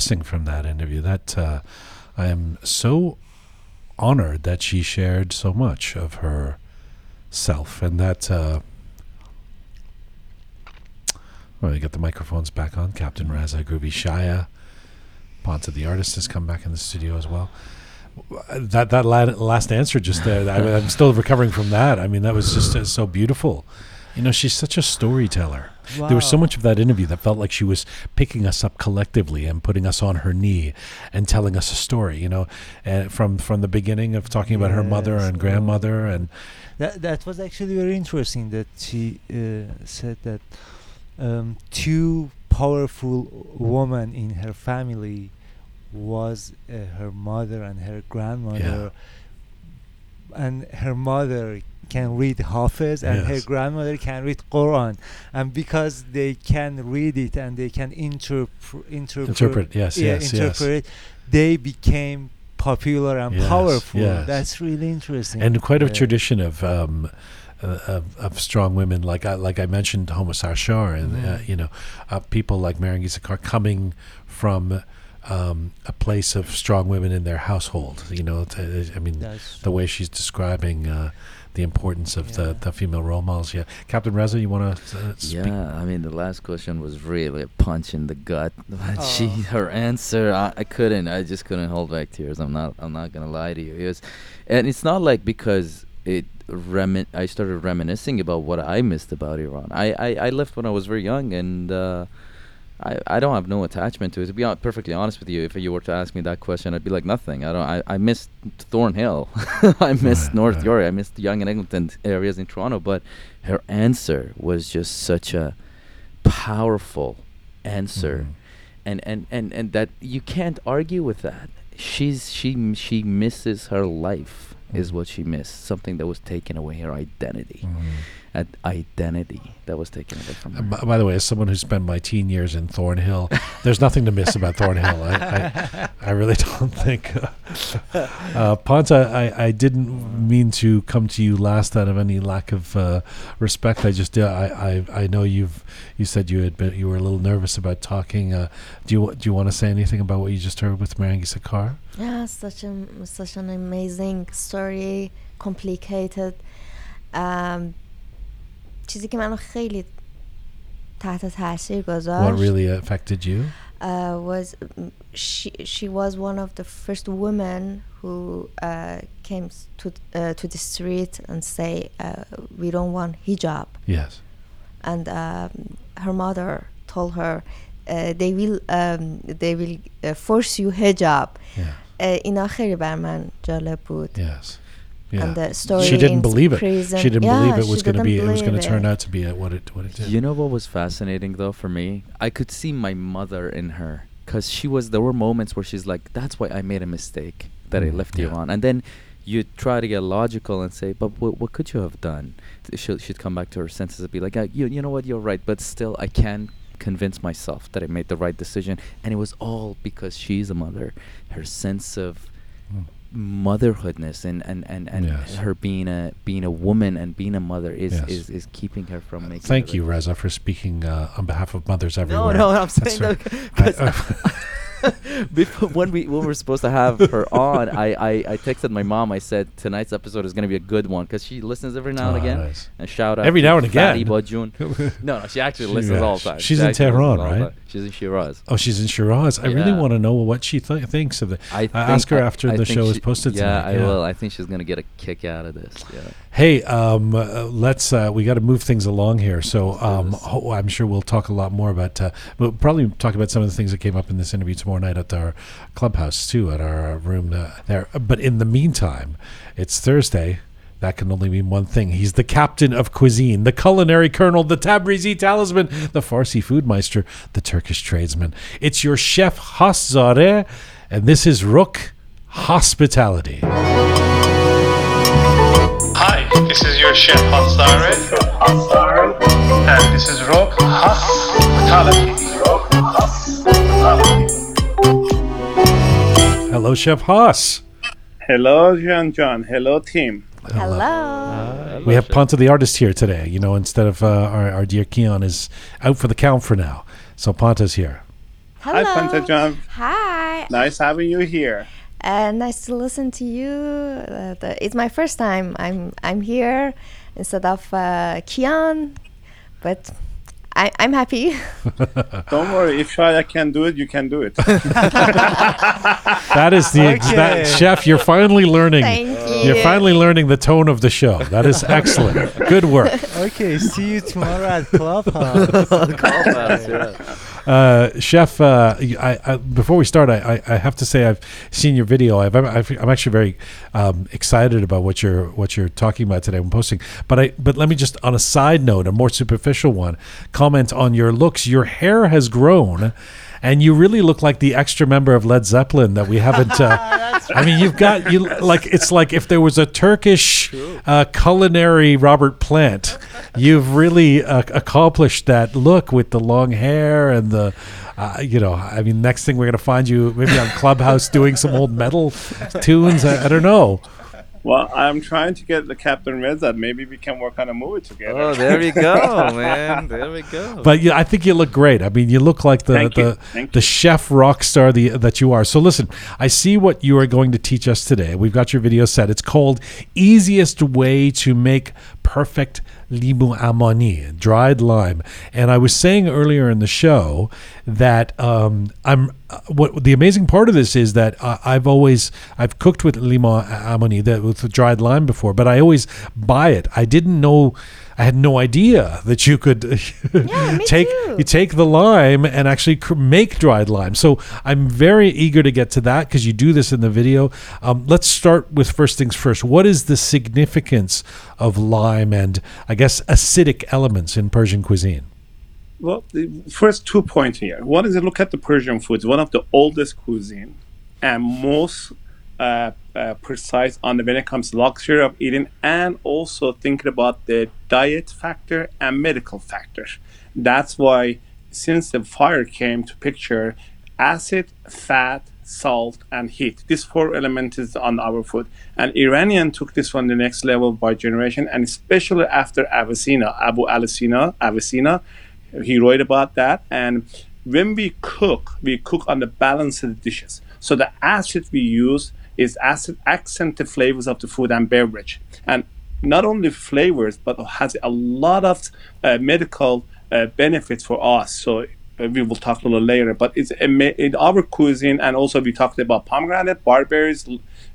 Decompressing from that interview. That uh, I am so honored that she shared so much of her self, and that. Uh, well, we got the microphones back on. Captain Reza Groovy Shaya, Ponta the artist has come back in the studio as well. that that last answer just there. I, I'm still recovering from that. I mean, that was just uh, so beautiful. You know, she's such a storyteller. There was so much of that interview that felt like she was picking us up collectively and putting us on her knee and telling us a story. You know, and from from the beginning of talking about her mother Yes, and grandmother and That that was actually very interesting that she uh, said that um, two powerful women in her family was uh, her mother and her grandmother, and her mother can read Hafiz and her grandmother can read Quran, and because they can read it and they can interpr- interpret, interpret. Yes, yeah, yes, yes. interpret, they became popular and Yes, powerful. yes. That's really interesting. and quite a Yeah. tradition of um, uh, of, of strong women, like I, like I mentioned, Homa Sarshar, and uh, Mhm. you know, uh, people like Mehrangiz Kar coming from um, a place of strong women in their household. You know, to, I mean, That's the way she's describing uh, the importance of the, Yeah. the female role models. Yeah, Captain Reza, you want to uh. Yeah, I mean the last question was really a punch in the gut. But she, Oh. her answer, I, I couldn't. I just couldn't hold back tears. I'm not. I'm not gonna lie to you. It was, and it's not like because it remin. I started reminiscing about what I missed about Iran. I, I, I left when I was very young, and uh, I, I don't have no attachment to it. To be perfectly honest with you, if you were to ask me that question, I'd be like nothing. I don't. I, I missed Thornhill. I missed North. York. I missed Yonge and Eglinton areas in Toronto. But her answer was just such a powerful answer, Mhm. and, and and and that you can't argue with that. She's she she misses her life is Mhm. what she missed. Something that was taken away her identity, Mhm. An identity that was taken away from her. b- by the way, as someone who spent my teen years in Thornhill, there's nothing to miss about Thornhill. I, I, I really don't think. Uh, uh, Ponta, I, I didn't mean to come to you last out of any lack of uh, respect. I just, I, I, I know you've, you said you had been, you were a little nervous about talking. Uh, do you, do you want to say anything about what you just heard with Mehrangiz Kar? Yeah, such a such an amazing story, complicated. Um, چیزی که منو خیلی تحت تاثیر What گذاشت really affected you? uh, was mm, she she was one of the first women who uh, came s- to uh, to the street and say uh, we don't want hijab Yes. and um, her mother told her uh, they will um, they will uh, force you hijab Yeah. uh, اینا خیلی بر من جالب بود Yes. Yeah. and the story she didn't in believe it. She didn't Yeah, believe it was going to be. It was going to turn out to be what it what it did. You know what was fascinating though for me? I could see my mother in her because she was. There were moments where she's like, "That's why I made a mistake that I Mm, left yeah. on." and then you try to get logical and say, "But what, what could you have done?" She'll, she'd come back to her senses and be like, uh, "You you know what? You're right, but still, I can convince myself that I made the right decision." And it was all because she's a mother. Her sense of Mm. Motherhoodness and and and, and Yes. her being a being a woman and being a mother is Yes. is, is keeping her from making Thank you, Reza, for speaking uh, on behalf of mothers everywhere. no, no, I'm That's saying that because I- before when we when we were supposed to have her on, I, I, I texted my mom. I said tonight's episode is going to be a good one because she listens every now and Oh, again. Ah, nice. And shout out Every now and again. Bajun. No, no, she actually She- listens yeah, all the time. she's She in Tehran, right? She's in Shiraz. Oh, she's in Shiraz. I really want to know what she th- thinks of it. I, uh, think, ask her after I the show is posted Yeah, tonight. I will. I think she's gonna get a kick out of this. Yeah. Hey, um, uh, let's. Uh, we got to move things along here. So um, ho- I'm sure we'll talk a lot more about. Uh, we'll probably talk about some of the things that came up in this interview tomorrow night at our clubhouse too, at our room uh, there. But in the meantime, it's Thursday. That can only mean one thing. He's the captain of cuisine, the culinary colonel, the Tabrizi talisman, the Farsi food meister, the Turkish tradesman. It's your chef Hasszare, and this is Rook Hospitality. Hi, this is your chef Hansare. And this is Rook Hospitality. Hello, Chef Haas. Hello, Jian John. Hello, team. hello We have Ponta the artist here today. You know, instead of uh, our, our dear Keon is out for the count for now. So Ponta's here. hello Hi, Panta John. hi Nice having you here. Uh, nice to listen to you. Uh, the, it's my first time I'm I'm here instead of uh, Kian, but I, I'm happy. Don't worry, if Shaya can do it, you can do it. That is the ex- that, chef. You're finally learning. Thank you. You're finally learning the tone of the show. That is excellent. Good work. Okay, see you tomorrow at Clubhouse. Clubhouse, yeah. Uh, Chef, uh, I, I, before we start, I, I, I have to say I've seen your video. I've, I'm actually very um, excited about what you're what you're talking about today. I'm posting, but I but let me just on a side note, a more superficial one, comment on your looks. Your hair has grown. And you really look like the extra member of Led Zeppelin that we haven't. Uh, I mean, you've got you like it's like if there was a Turkish uh, culinary Robert Plant, you've really uh, accomplished that look with the long hair and the, uh, you know, I mean, next thing we're gonna find you maybe on Clubhouse doing some old metal tunes. I, I don't know. Well, I'm trying to get the Captain Reza. Maybe we can work on a movie together. Oh, there we go, man. There we go. But yeah, I think you look great. I mean, you look like the Thank the, the chef rock star the, that you are. So listen, I see what you are going to teach us today. We've got your video set. It's called "Easiest Way to Make Perfect Limu Amani," dried lime. And I was saying earlier in the show that um, I'm. Uh, what the amazing part of this is that uh, I've always I've cooked with limu amani that with dried lime before, but I always buy it. I didn't know. I had no idea that you could Yeah, take too. you take the lime and actually cr- make dried lime. So I'm very eager to get to that because you do this in the video. Um, let's start with first things first. What is the significance of lime and I guess acidic elements in Persian cuisine? Well, the first two points here. One is to look at the Persian foods, one of the oldest cuisine and most uh, uh, precise on the, when it comes to luxury of eating, and also thinking about the diet factor and medical factor. That's why, since the fire came to picture, acid, fat, salt, and heat. These four elements is on our food. And Iranian took this one the next level by generation, and especially after Avicenna, Abu Ali Sina, Avicenna, he wrote about that. And when we cook, we cook on the balance of the dishes. So the acid we use is acid accent the flavors of the food and beverage. And not only flavors, but has a lot of uh, medical uh, benefits for us. So uh, we will talk a little later. But it's in our cuisine, and also we talked about pomegranate, barberries,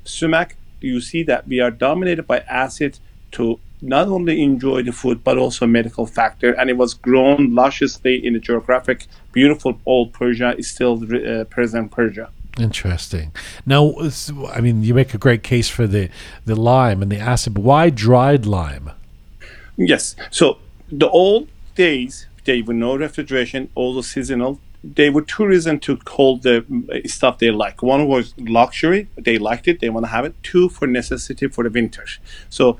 sumac. You see that we are dominated by acid to not only enjoy the food but also medical factor. And it was grown lusciously in the geographic, beautiful old Persia is still uh, present Persia. Interesting. Now, I mean, you make a great case for the, the lime and the acid. But why dried lime? Yes. So the old days, they were no refrigeration, all the seasonal. They were two reasons to hold the mm, stuff they like. One was luxury; they liked it, they want to have it. Two for necessity for the winter. So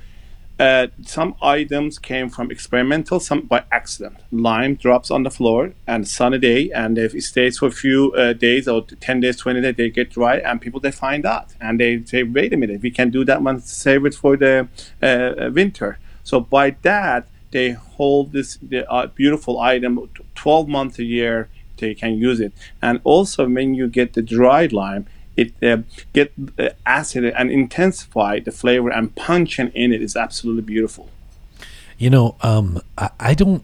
uh, some items came from experimental, some by accident. Lime drops on the floor and sunny day, and if it stays for a few uh, days or ten days, twenty days, they get dry, and people they find out, and they say, "Wait a minute, we can do that one, save it for the uh, uh, winter." So by that, they hold this the, uh, beautiful item twelve months a year. They can use it, and also when you get the dried lime, it uh, get uh, acid and intensify the flavor and punching in it is absolutely beautiful. You know, um, I, I don't.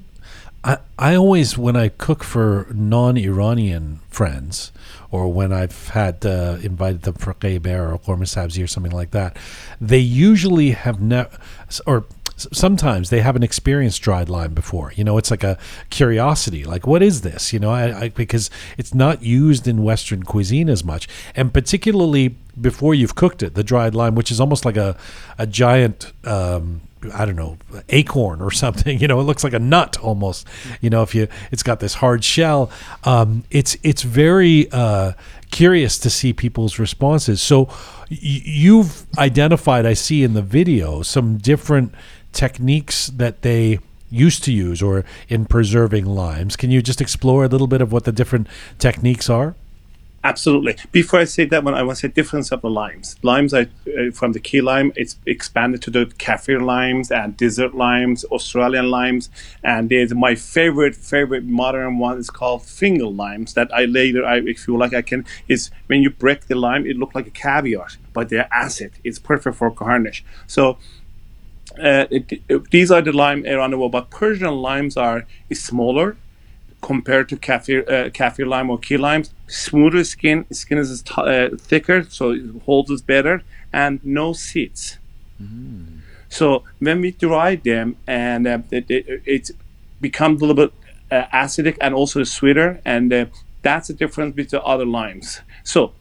I, I always, when I cook for non Iranian friends, or when I've had uh, invited them for Qeyber or Ghormeh Sabzi or something like that, they usually have never, or sometimes they haven't experienced dried lime before. You know, it's like a curiosity, like, what is this? You know, I, I, because it's not used in Western cuisine as much. And particularly before you've cooked it, the dried lime, which is almost like a, a giant. Um, I don't know, acorn or something. You know, it looks like a nut almost. You know, if you, it's got this hard shell. Um, it's it's very uh, curious to see people's responses. So y- you've identified, I see in the video, some different techniques that they used to use or in preserving limes. Can you just explore a little bit of what the different techniques are? Absolutely. Before I say that one, I want to say difference of the limes. Limes are uh, from the key lime. It's expanded to the kaffir limes and desert limes, Australian limes, and there's my favorite favorite modern one is called finger limes. That I later, I, if you like, I can. Is when you break the lime, it looks like a caviar, but they're acid. It's perfect for garnish. So uh, it, it- these are the lime around the world, but Persian limes are is smaller compared to kaffir, uh, kaffir lime or key limes. Smoother skin, skin is t- uh, thicker, so it holds it better, and no seeds. So when we dry them, and uh, it, it, it's becomes a little bit uh, acidic and also sweeter, and uh, that's the difference between the other limes. So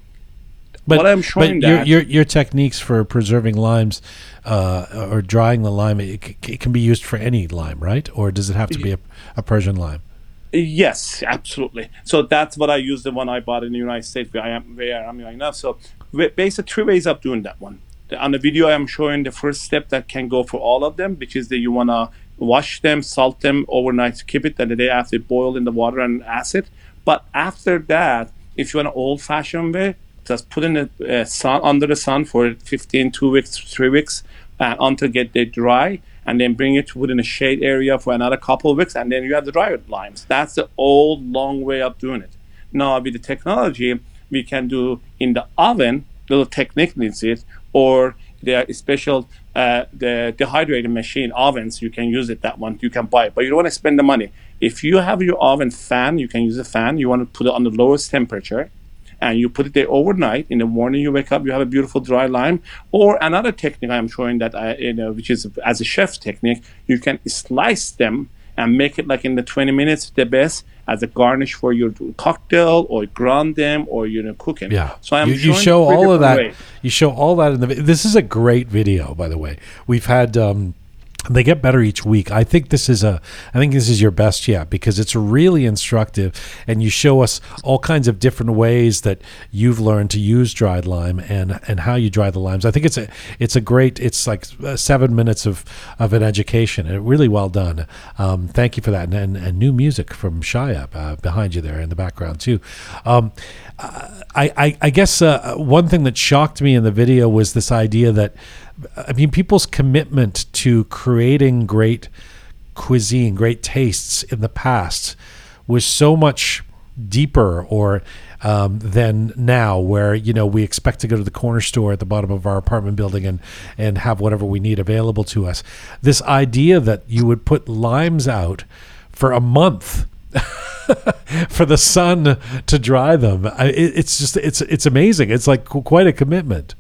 But, what I'm showing but your, your your techniques for preserving limes uh, or drying the lime, it, c- it can be used for any lime, right? Or does it have to be a, a Persian lime? Yes, absolutely. So that's what I use the one I bought in the United States where I am where I'm right now. So basically three ways of doing that one. On the video I'm showing the first step that can go for all of them, which is that you wanna wash them, salt them overnight, keep it, and the day after boil in the water and acid. But after that, if you want an old fashioned way, just put in the uh, sun under the sun for 15, two weeks, three weeks, uh, until get they dry, and then bring it to put in a shade area for another couple of weeks, and then you have the dried limes. That's the old long way of doing it. Now with the technology, we can do in the oven. Little technique needs it, or the special uh, the dehydrated machine ovens. You can use it that one. You can buy it, but you don't want to spend the money. If you have your oven fan, you can use a fan. You want to put it on the lowest temperature and you put it there overnight. In the morning, you wake up, you have a beautiful dry lime. Or another technique I'm showing that I, you know, which is as a chef's technique, you can slice them and make it like in the 20 minutes the best as a garnish for your cocktail or grind them or you know cooking. Yeah. So I'm you, you show all of that. ways. You show all that in the. This is a great video, by the way. We've had. Um, they get better each week. I think this is a. I think this is your best yet because it's really instructive, and you show us all kinds of different ways that you've learned to use dried lime and and how you dry the limes. I think it's a it's a great. It's like uh, seven minutes of of an education. And really well done. Um, thank you for that, and, and, and new music from Shia uh, behind you there in the background too. Um, I, I, I guess uh, one thing that shocked me in the video was this idea that, I mean, people's commitment to creating great cuisine, great tastes in the past was so much deeper or um, than now, where you know we expect to go to the corner store at the bottom of our apartment building and and have whatever we need available to us. This idea that you would put limes out for a month for the sun to dry them, it, it's just it's it's amazing. It's like quite a commitment.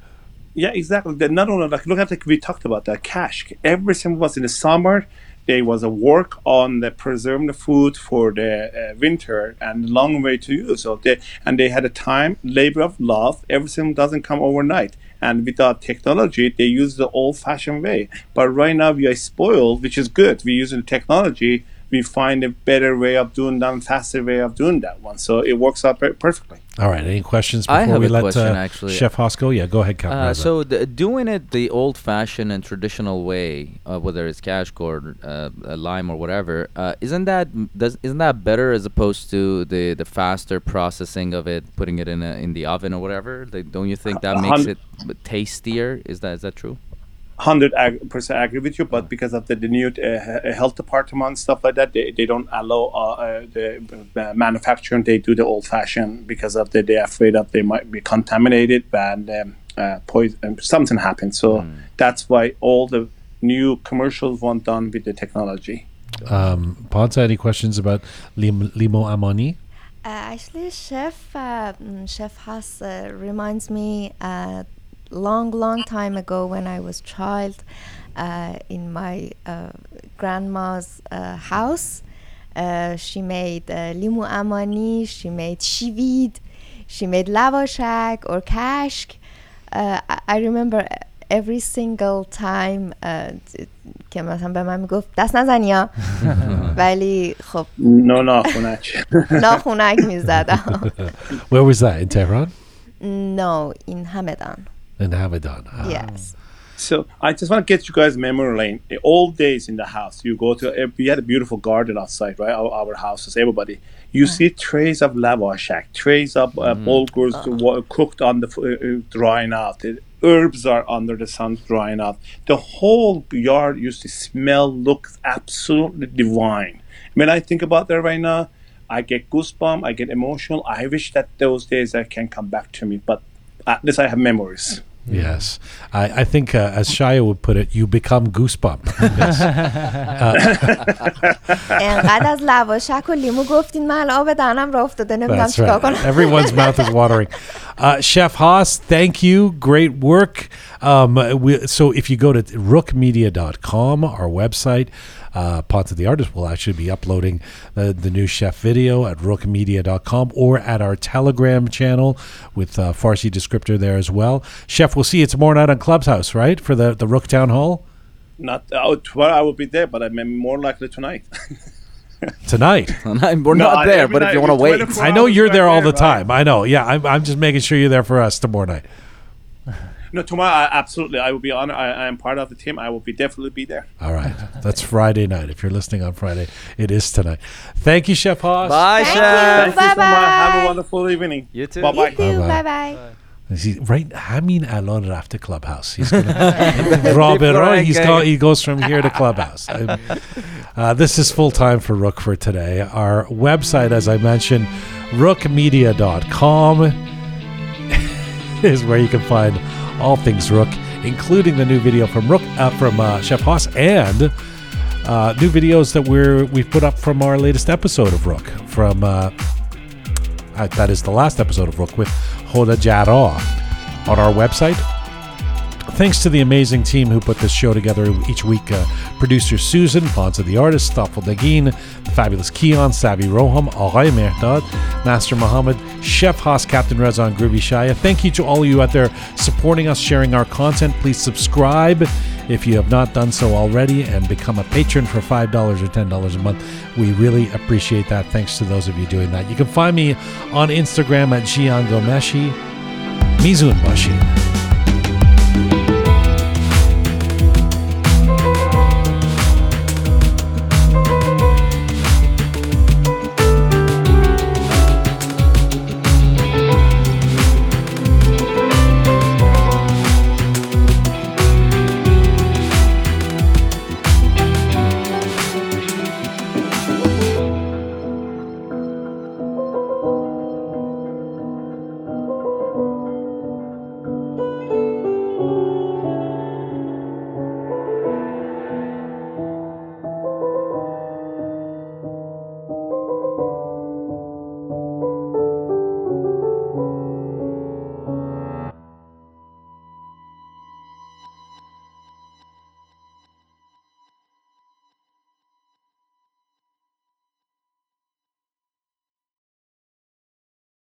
Yeah, exactly. Not only like look at like we talked about that kashk. Everything was in the summer. There was a work on the preserving the food for the uh, winter and long way to use. So they and they had a time labor of love. Everything doesn't come overnight. And without technology, they use the old-fashioned way. But right now we are spoiled, which is good. We using technology. We find a better way of doing that, faster way of doing that one. So it works out per- perfectly. All right. Any questions before I have we a let question, uh, actually. Chef Haas go? Yeah, go ahead, Captain. Uh, so the, doing it the old-fashioned and traditional way, uh, whether it's kashk or uh, uh, lime or whatever, uh, isn't that does isn't that better as opposed to the, the faster processing of it, putting it in a, in the oven or whatever? Like, don't you think that makes it tastier? Is that is that true? Hundred ag- percent agree with you, but because of the, the new uh, health department and stuff like that, they, they don't allow uh, uh, the uh, manufacturing. They do the old fashioned because of the they're afraid that they might be contaminated and um, uh, poison. Something happens, so that's why all the new commercials want done with the technology. um, Ponce, any questions about lim- limu amani? Uh, actually, Chef uh, mm, Chef Haas uh, reminds me uh, long, long time ago when I was child uh, in my uh, grandma's uh, house. Uh, she made uh, limu amani, she made shivid, she made lavashak or kashk. Uh, I, I remember every single time uh, t- که مثلا به من میگفت دست نزنی ها ولی خب No, no, خونک. ناخونک میزدم Where was that in Tehran? No, in Hamadan. In Hamadan. Ah. Yes. So I just want to get you guys memory lane. The old days in the house, you go to. eh, We had a beautiful garden outside, right? Our, our houses, everybody. You see trays of lavashak, trays of uh, bulgurs wa- cooked on the f- uh, uh, drying out. The herbs are under the sun drying out. The whole yard used to smell, look absolutely divine. When I think about that right now, I get goosebumps. I get emotional. I wish that those days I can come back to me, but at least I have memories. Yes, I, I think uh, as Shia would put it, you become goosebump. Yes. انقدر از لواشک و لیمو گفتین من الان آب دهنم را افتاده نمیدونم That's چیکار right. کنم Everyone's mouth is watering. Uh, Chef Haas, thank you. Great work. Um, we, so if you go to rookmedia.com, our website, uh, Ponce the Artist will actually be uploading the, the new chef video at rookmedia.com or at our Telegram channel with uh, Farsi descriptor there as well. Chef, we'll see you tomorrow night on Clubhouse, right? For the, the Rook Town Hall Not oh, tomorrow I will be there, but I'm more likely tonight. tonight. And We're No, not I- there, but if you want to wait, I know you're right there all the there, right? time. I know. Yeah, I'm, I'm just making sure you're there for us tomorrow night. No, tomorrow I, absolutely I will be on. I, I am part of the team. I will be definitely be there. All right. That's Friday night. If you're listening on Friday, it is tonight. Thank you, Chef Haas. bye, Thank chef. Thank you so much. Have a wonderful evening. You too. Bye bye. Bye-bye. bye bye He, right, Hamin Alon after Clubhouse. He's gonna Robert Roy, he's go, he goes from here to Clubhouse. I'm- Uh, this is full time for Rook for today. Our website, as I mentioned, rookmedia.com is where you can find all things Rook, including the new video from Rook uh, from uh, Chef Haas and uh, new videos that we're we've put up from our latest episode of Rook from. Uh, that is the last episode of Rook with Hoda Jara on our website. Thanks to the amazing team who put this show together each week uh, producer Susan, Ponza the artist, Thoughtful Dagin, fabulous Keon, Sabi Roham, Aghay Mehdad, Master Muhammad, Chef Haas, Captain Reza, and Groovy Shaya. Thank you to all of you out there supporting us, sharing our content. Please subscribe if you have not done so already and become a patron for $5 or $10 a month. We really appreciate that. Thanks to those of you doing that. You can find me on Instagram at Jian Ghomeshi. Mizun Bashin.